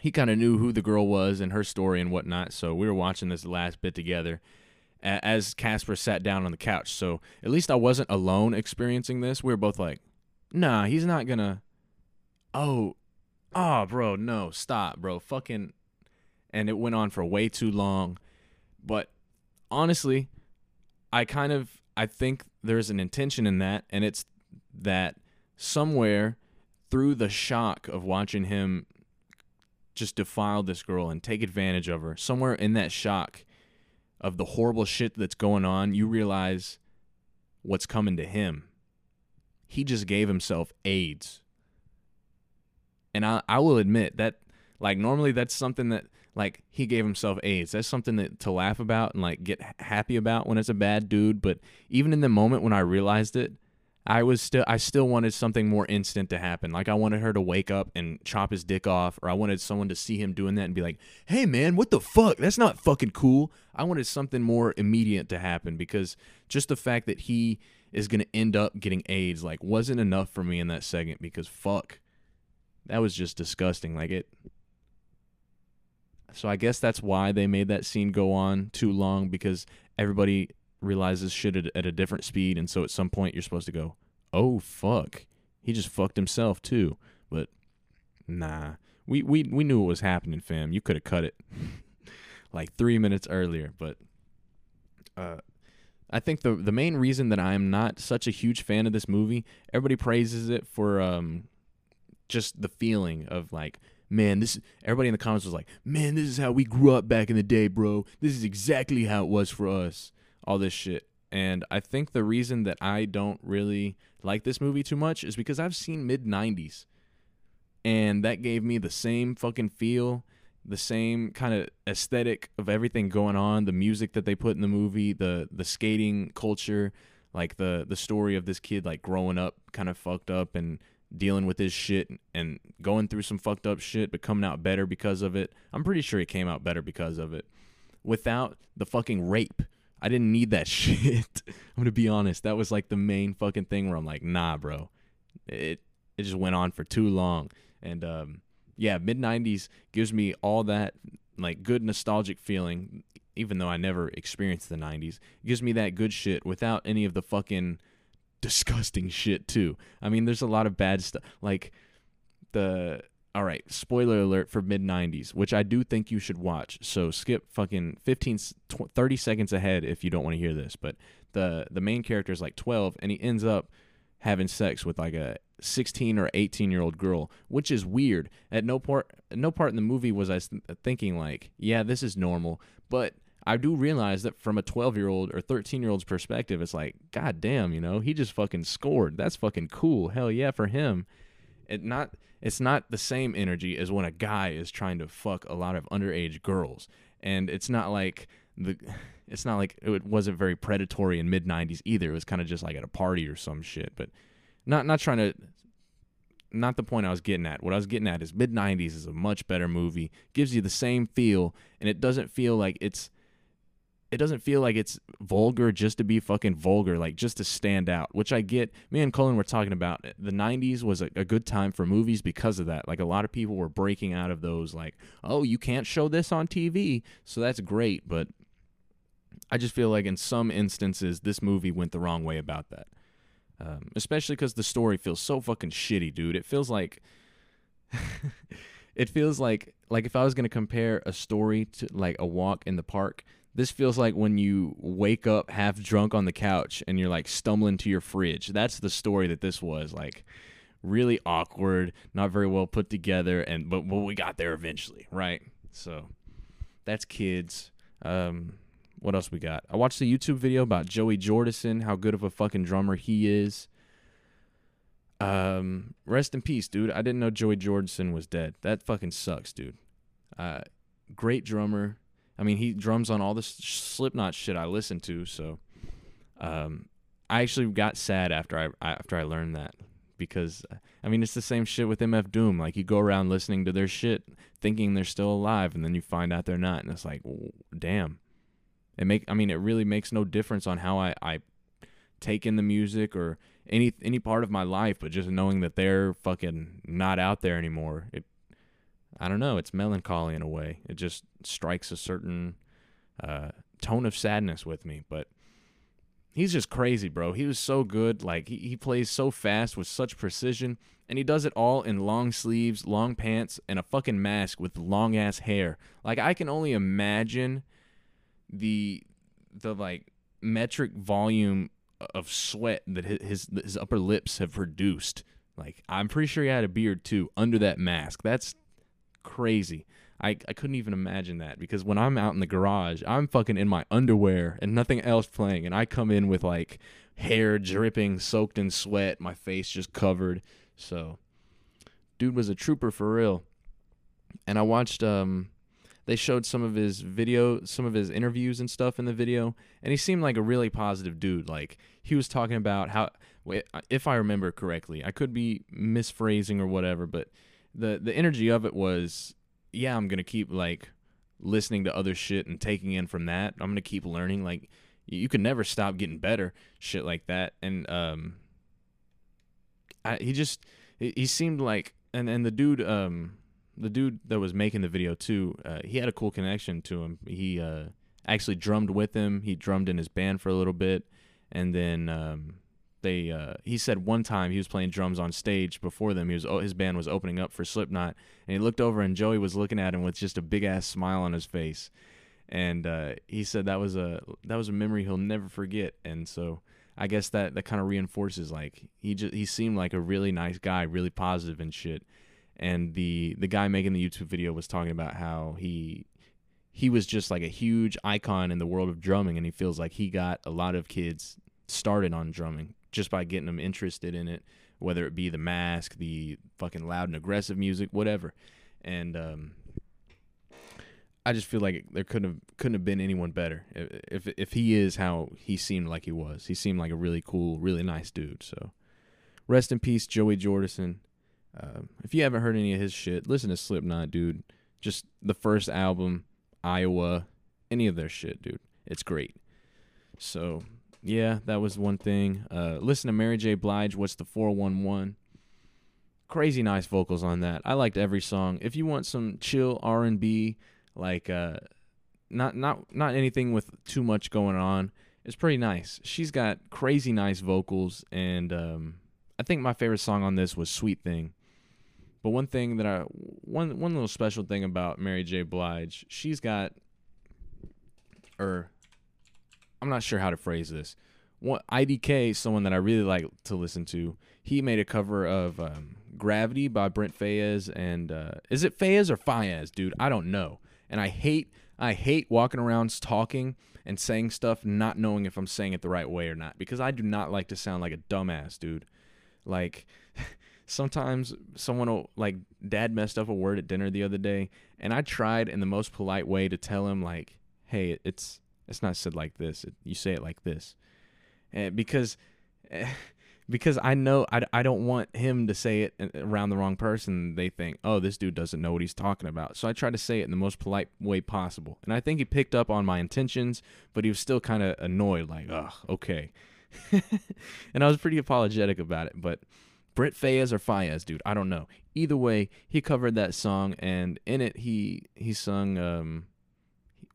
he kind of knew who the girl was and her story and whatnot. So we were watching this last bit together as Casper sat down on the couch. So at least I wasn't alone experiencing this. We were both like, nah, he's not gonna. Oh, oh, bro, no, stop, bro, fucking. And it went on for way too long. But honestly, I kind of I think there's an intention in that, and it's that somewhere through the shock of watching him just defile this girl and take advantage of her, somewhere in that shock of the horrible shit that's going on, you realize what's coming to him. He just gave himself AIDS. And I, I will admit that, like, normally that's something that, like, he gave himself AIDS. That's something that, to laugh about and, like, get happy about when it's a bad dude. But even in the moment when I realized it, I was still I still wanted something more instant to happen. Like I wanted her to wake up and chop his dick off, or I wanted someone to see him doing that and be like, "Hey man, what the fuck? That's not fucking cool." I wanted something more immediate to happen because just the fact that he is gonna end up getting AIDS like wasn't enough for me in that second because fuck, that was just disgusting. Like it. So I guess that's why they made that scene go on too long because everybody realizes shit at, at a different speed, and so at some point you're supposed to go, "Oh fuck, he just fucked himself too." But nah, we we we knew what was happening, fam. You could have cut it <laughs> like three minutes earlier, but uh, I think the the main reason that I am not such a huge fan of this movie, everybody praises it for um just the feeling of like man, this everybody in the comments was like, man, this is how we grew up back in the day, bro. This is exactly how it was for us all this shit. And I think the reason that I don't really like this movie too much is because I've seen mid 90s. And that gave me the same fucking feel, the same kind of aesthetic of everything going on, the music that they put in the movie, the the skating culture, like the the story of this kid like growing up kind of fucked up and dealing with his shit and going through some fucked up shit but coming out better because of it. I'm pretty sure he came out better because of it. Without the fucking rape I didn't need that <laughs> shit. I'm gonna be honest. That was like the main fucking thing where I'm like, nah, bro. It it just went on for too long. And um, yeah, mid '90s gives me all that like good nostalgic feeling. Even though I never experienced the '90s, it gives me that good shit without any of the fucking disgusting shit too. I mean, there's a lot of bad stuff like the all right, spoiler alert for mid 90s, which I do think you should watch. So skip fucking 15 tw- 30 seconds ahead if you don't want to hear this, but the the main character is like 12 and he ends up having sex with like a 16 or 18 year old girl, which is weird. At no part, no part in the movie was I thinking like, yeah, this is normal. But I do realize that from a 12 year old or 13 year old's perspective, it's like, god damn, you know, he just fucking scored. That's fucking cool. Hell yeah, for him. It not it's not the same energy as when a guy is trying to fuck a lot of underage girls, and it's not like the <laughs> it's not like it wasn't very predatory in mid 90s either. It was kind of just like at a party or some shit, but not not trying to not the point I was getting at. What I was getting at is mid 90s is a much better movie. Gives you the same feel and it doesn't feel like it's it doesn't feel like it's vulgar just to be fucking vulgar, like just to stand out, which I get. Me and Colin were talking about the 90s was a, a, good time for movies because of that. Like a lot of people were breaking out of those, like, oh, you can't show this on TV. So that's great. But I just feel like in some instances, this movie went the wrong way about that. Um, especially because the story feels so fucking shitty, dude. It feels like. <laughs> it feels like like if I was gonna compare a story to like a walk in the park, this feels like when you wake up half drunk on the couch and you're like stumbling to your fridge. That's the story that this was like really awkward, not very well put together and but, we got there eventually, right? So that's kids. Um what else we got? I watched the YouTube video about Joey Jordison, how good of a fucking drummer he is. Um, rest in peace, dude. I didn't know Joey Jordison was dead. That fucking sucks, dude. Uh, great drummer. I mean, he drums on all this Slipknot shit I listen to. So, um, I actually got sad after I after I learned that because I mean it's the same shit with MF Doom. Like you go around listening to their shit, thinking they're still alive, and then you find out they're not, and it's like, damn. It make I mean it really makes no difference on how I I take in the music or any any part of my life, but just knowing that they're fucking not out there anymore, it I don't know. It's melancholy in a way. It just strikes a certain uh, tone of sadness with me. But he's just crazy, bro. He was so good. Like he, he plays so fast with such precision, and he does it all in long sleeves, long pants, and a fucking mask with long ass hair. Like I can only imagine the the like metric volume of sweat that his his upper lips have produced. Like I'm pretty sure he had a beard too under that mask. That's crazy. I, I couldn't even imagine that because when I'm out in the garage, I'm fucking in my underwear and nothing else playing. And I come in with like hair dripping, soaked in sweat, my face just covered. So, dude was a trooper for real. And I watched, um, they showed some of his video, some of his interviews and stuff in the video. And he seemed like a really positive dude. Like, he was talking about how, if I remember correctly, I could be misphrasing or whatever, but the the energy of it was yeah i'm gonna keep like listening to other shit and taking in from that. I'm gonna keep learning. Like you can never stop getting better shit like that. And um I, he just he seemed like and and the dude um the dude that was making the video too uh, he had a cool connection to him. He uh actually drummed with him. He drummed in his band for a little bit. And then um they uh, he said one time he was playing drums on stage before them. He was his band was opening up for Slipknot, and he looked over and Joey was looking at him with just a big ass smile on his face, and uh, he said that was a that was a memory he'll never forget. And so I guess that that kind of reinforces like he just he seemed like a really nice guy, really positive and shit. And the the guy making the YouTube video was talking about how he he was just like a huge icon in the world of drumming and he feels like he got a lot of kids started on drumming just by getting them interested in it, whether it be the mask, the fucking loud and aggressive music, whatever. And um, I just feel like there couldn't have couldn't have been anyone better. If if he is how he seemed like he was, he seemed like a really cool, really nice dude. So, rest in peace, Joey Jordison. Um, if you haven't heard any of his shit, listen to Slipknot, dude. Just the first album, Iowa, any of their shit, dude. It's great. So yeah, that was one thing. Uh, listen to Mary J. Blige. What's the 411? Crazy nice vocals on that. I liked every song. If you want some chill R and B, like uh, not not not anything with too much going on, it's pretty nice. She's got crazy nice vocals, and um, I think my favorite song on this was "Sweet Thing." But one thing that I one one little special thing about Mary J. Blige, she's got, or I'm not sure how to phrase this. One IDK, someone that I really like to listen to, he made a cover of um, Gravity by Brent Faiyaz and uh, is it Faiyaz or Fayez, dude? I don't know. And I hate I hate walking around talking and saying stuff not knowing if I'm saying it the right way or not because I do not like to sound like a dumbass, dude. Like <laughs> sometimes someone will like dad messed up a word at dinner the other day and I tried in the most polite way to tell him like, "Hey, it's it's not said like this. It, you say it like this." And because eh, <laughs> because I know I, I don't want him to say it eh, around the wrong person. They think, oh, this dude doesn't know what he's talking about. So I try to say it in the most polite way possible. And I think he picked up on my intentions, but he was still kind of annoyed, like, oh, okay. <laughs> and I was pretty apologetic about it. But Brent Faiyaz or Fayez, dude, I don't know. Either way, he covered that song, and in it, he he sung um,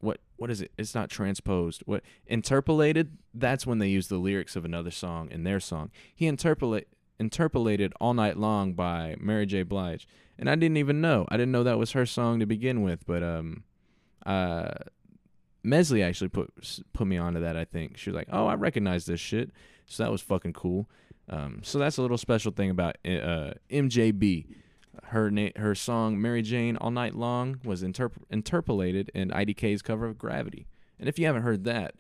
what what is it? It's not transposed. What interpolated? That's when they use the lyrics of another song in their song. He interpolate interpolated all night long by Mary J. Blige, and I didn't even know. I didn't know that was her song to begin with. But um, uh, Mesley actually put put me onto that. I think she was like, "Oh, I recognize this shit," so that was fucking cool. Um, so that's a little special thing about uh, MJB her na- her song Mary Jane All Night Long was interp- interpolated in IDK's cover of Gravity. And if you haven't heard that,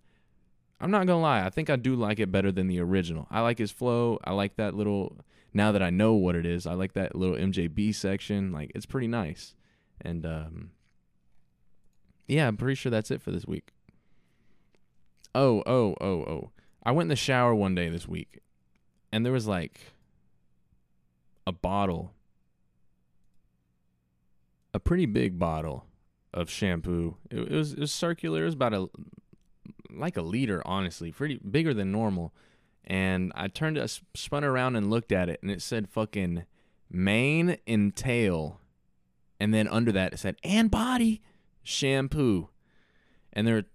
I'm not gonna lie, I think I do like it better than the original. I like his flow. I like that little. Now that I know what it is, I like that little MJB section. Like it's pretty nice. And um, yeah, I'm pretty sure that's it for this week. Oh, oh, oh, oh. I went in the shower one day this week, and there was like a bottle a pretty big bottle of shampoo. It, it, was it was circular. It was about a like a liter, honestly, pretty bigger than normal. And I turned I spun around and looked at it, and it said fucking mane and tail, and then under that it said and body shampoo, and there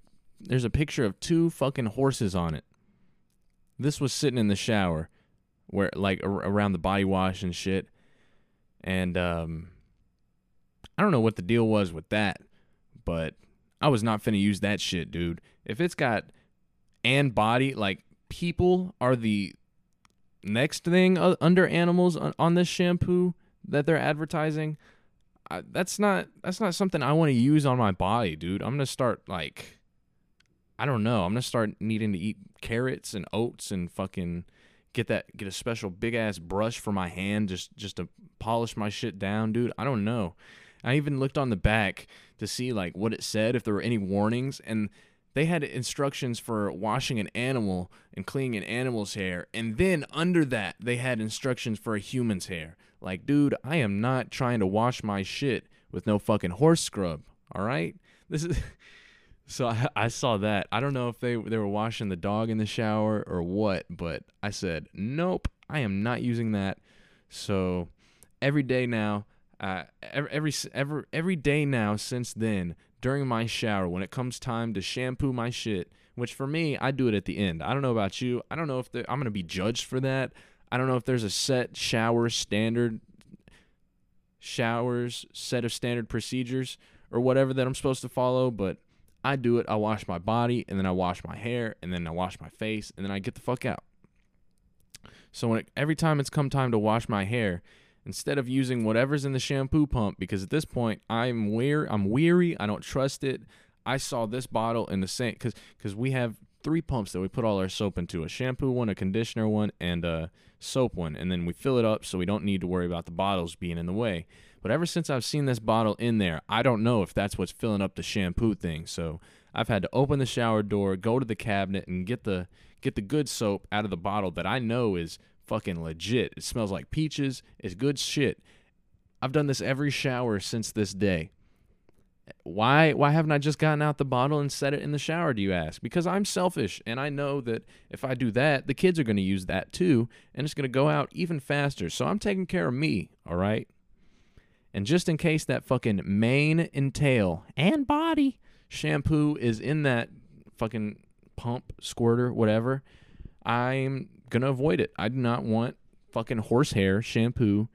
there's a picture of two fucking horses on it. This was sitting in the shower, where like around the body wash and shit, and um I don't know what the deal was with that, but I was not finna use that shit, dude. If it's got and body, like people are the next thing under animals on, this shampoo that they're advertising. I, that's not that's not something I want to use on my body, dude. I'm gonna start like, I don't know. I'm gonna start needing to eat carrots and oats and fucking get that get a special big ass brush for my hand just just to polish my shit down, dude. I don't know. I even looked on the back to see like what it said if there were any warnings and they had instructions for washing an animal and cleaning an animal's hair and then under that they had instructions for a human's hair. Like dude, I am not trying to wash my shit with no fucking horse scrub, all right? This is <laughs> So I, I, saw that. I don't know if they they were washing the dog in the shower or what, but I said, "Nope, I am not using that." So every day now uh, every, every every day now since then during my shower when it comes time to shampoo my shit which for me i do it at the end. I don't know about you. I don't know if i'm to be judged for that. I don't know if there's a set shower standard showers set of standard procedures or whatever that i'm supposed to follow but i do it. I wash my body and then i wash my hair and then i wash my face and then i get the fuck out. So when it, every time it's come time to wash my hair instead of using whatever's in the shampoo pump because at this point I'm weary I'm weary I don't trust it. I saw this bottle in the same cuz cuz we have three pumps that we put all our soap into a shampoo one a conditioner one and a soap one and then we fill it up so we don't need to worry about the bottles being in the way. But ever since I've seen this bottle in there I don't know if that's what's filling up the shampoo thing. So I've had to open the shower door go to the cabinet and get the get the good soap out of the bottle that I know is fucking legit. It smells like peaches. It's good shit. I've done this every shower since this day. Why why haven't I just gotten out the bottle and set it in the shower, do you ask? Because I'm selfish and I know that if I do that, the kids are going to use that too and it's going to go out even faster. So I'm taking care of me, all right? And just in case that fucking mane and tail and body shampoo is in that fucking pump, squirter, whatever, I'm gonna avoid it. I do not want fucking horsehair shampoo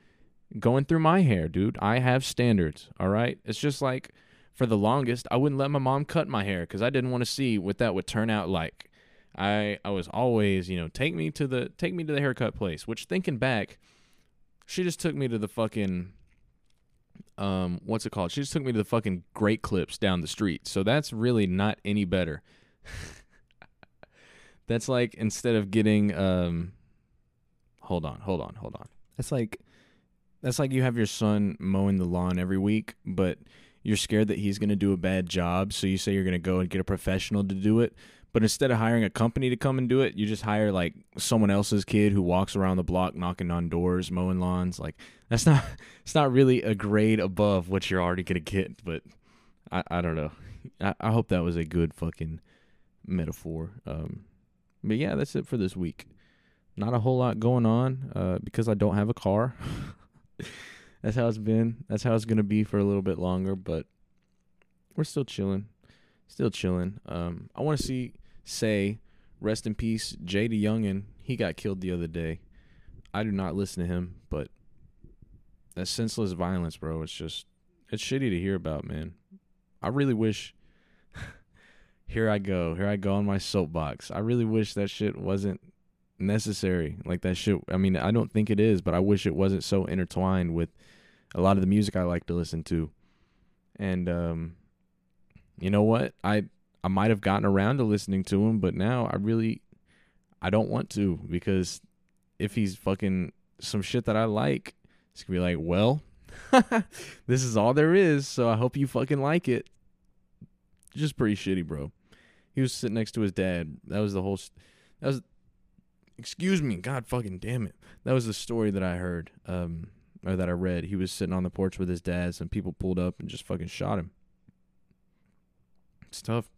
going through my hair, dude. I have standards, all right? It's just like for the longest, I wouldn't let my mom cut my hair because I didn't want to see what that would turn out like. I I was always, you know, take me to the take me to the haircut place, which thinking back, she just took me to the fucking um what's it called? She just took me to the fucking Great Clips down the street. So that's really not any better. <laughs> that's like instead of getting um hold on, hold on, hold on. That's like that's like you have your son mowing the lawn every week, but you're scared that he's going to do a bad job, so you say you're going to go and get a professional to do it. But instead of hiring a company to come and do it, you just hire like someone else's kid who walks around the block knocking on doors, mowing lawns. Like that's not <laughs> it's not really a grade above what you're already gonna get. But I I don't know. I, I hope that was a good fucking metaphor. Um, but yeah, that's it for this week. Not a whole lot going on uh, because I don't have a car. <laughs> that's how it's been. That's how it's gonna be for a little bit longer. But we're still chilling, still chilling. Um, I want to see say rest in peace, Jay Youngin. He got killed the other day. I do not listen to him, but that senseless violence, bro. It's just it's shitty to hear about, man. I really wish. Here I go. Here I go on my soapbox. I really wish that shit wasn't necessary. Like that shit. I mean, I don't think it is, but I wish it wasn't so intertwined with a lot of the music I like to listen to. And um, you know what? I I might have gotten around to listening to him, but now I really I don't want to because if he's fucking some shit that I like, it's gonna be like, well, <laughs> this is all there is, so I hope you fucking like it. Just pretty shitty, bro. He was sitting next to his dad. That was the whole. That was. Excuse me, God fucking damn it. That was the story that I heard, um, or that I read. He was sitting on the porch with his dad. Some people pulled up and just fucking shot him. It's tough.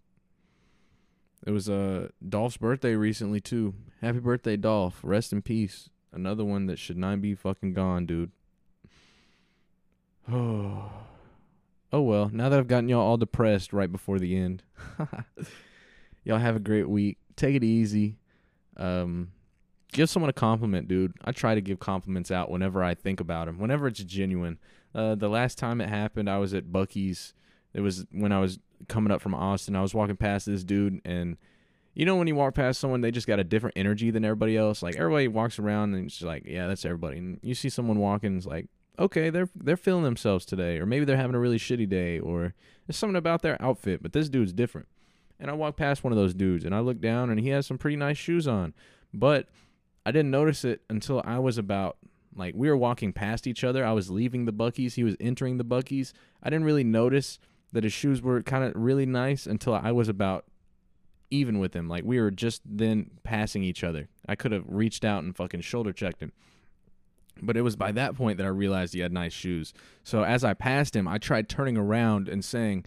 It was uh Dolph's birthday recently too. Happy birthday, Dolph. Rest in peace. Another one that should not be fucking gone, dude. Oh. <sighs> <sighs> Oh well, now that I've gotten y'all all depressed right before the end. <laughs> y'all have a great week. Take it easy. Um give someone a compliment, dude. I try to give compliments out whenever I think about them, whenever it's genuine. Uh the last time it happened, I was at Buc-ee's. It was when I was coming up from Austin. I was walking past this dude and you know when you walk past someone they just got a different energy than everybody else like everybody walks around and it's like yeah that's everybody and you see someone walking it's like okay they're they're feeling themselves today or maybe they're having a really shitty day or there's something about their outfit but this dude's different and i walk past one of those dudes and i look down and he has some pretty nice shoes on but i didn't notice it until i was about like we were walking past each other i was leaving the Buc-ee's he was entering the Buc-ee's i didn't really notice that his shoes were kind of really nice until I was about even with him. Like we were just then passing each other. I could have reached out and fucking shoulder checked him. But it was by that point that I realized he had nice shoes. So as I passed him, I tried turning around and saying,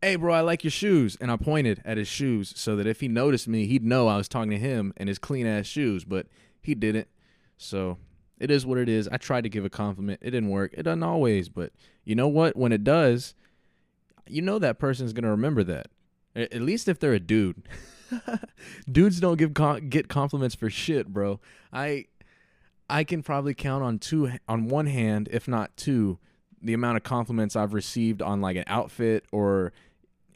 Hey, bro, I like your shoes. And I pointed at his shoes so that if he noticed me, he'd know I was talking to him and his clean ass shoes. But he didn't. So it is what it is. I tried to give a compliment. It didn't work. It doesn't always. But you know what? When it does, you know that person's gonna remember that. At least if they're a dude. <laughs> Dudes don't give get compliments for shit, bro. I I can probably count on two on one hand, if not two, the amount of compliments I've received on like an outfit or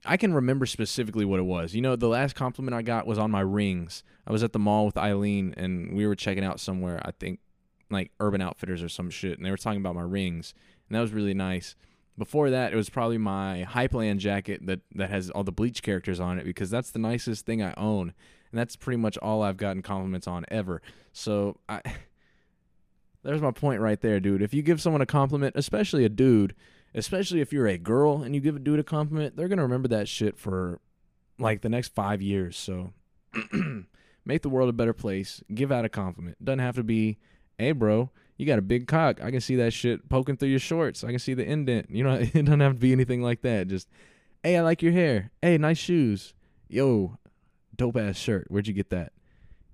I can remember specifically what it was. You know, the last compliment I got was on my rings. I was at the mall with Eileen and we were checking out somewhere, I think like Urban Outfitters or some shit, and they were talking about my rings. And that was really nice. Before that, it was probably my Hypland jacket that, that has all the Bleach characters on it because that's the nicest thing I own. And that's pretty much all I've gotten compliments on ever. So I <laughs> there's my point right there, dude. If you give someone a compliment, especially a dude, especially if you're a girl and you give a dude a compliment, they're gonna remember that shit for like the next five years. So <clears throat> make the world a better place. Give out a compliment. Doesn't have to be, hey bro, you got a big cock. I can see that shit poking through your shorts. I can see the indent. You know, <laughs> it doesn't have to be anything like that. Just, hey, I like your hair. Hey, nice shoes. Yo, dope ass shirt. Where'd you get that?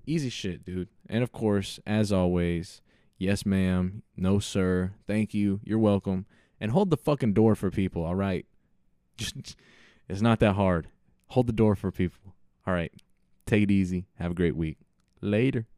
Easy shit, dude. And of course, as always, yes, ma'am. No, sir. Thank you. You're welcome. And hold the fucking door for people, all right? <laughs> It's not that hard. Hold the door for people. All right. Take it easy. Have a great week. Later.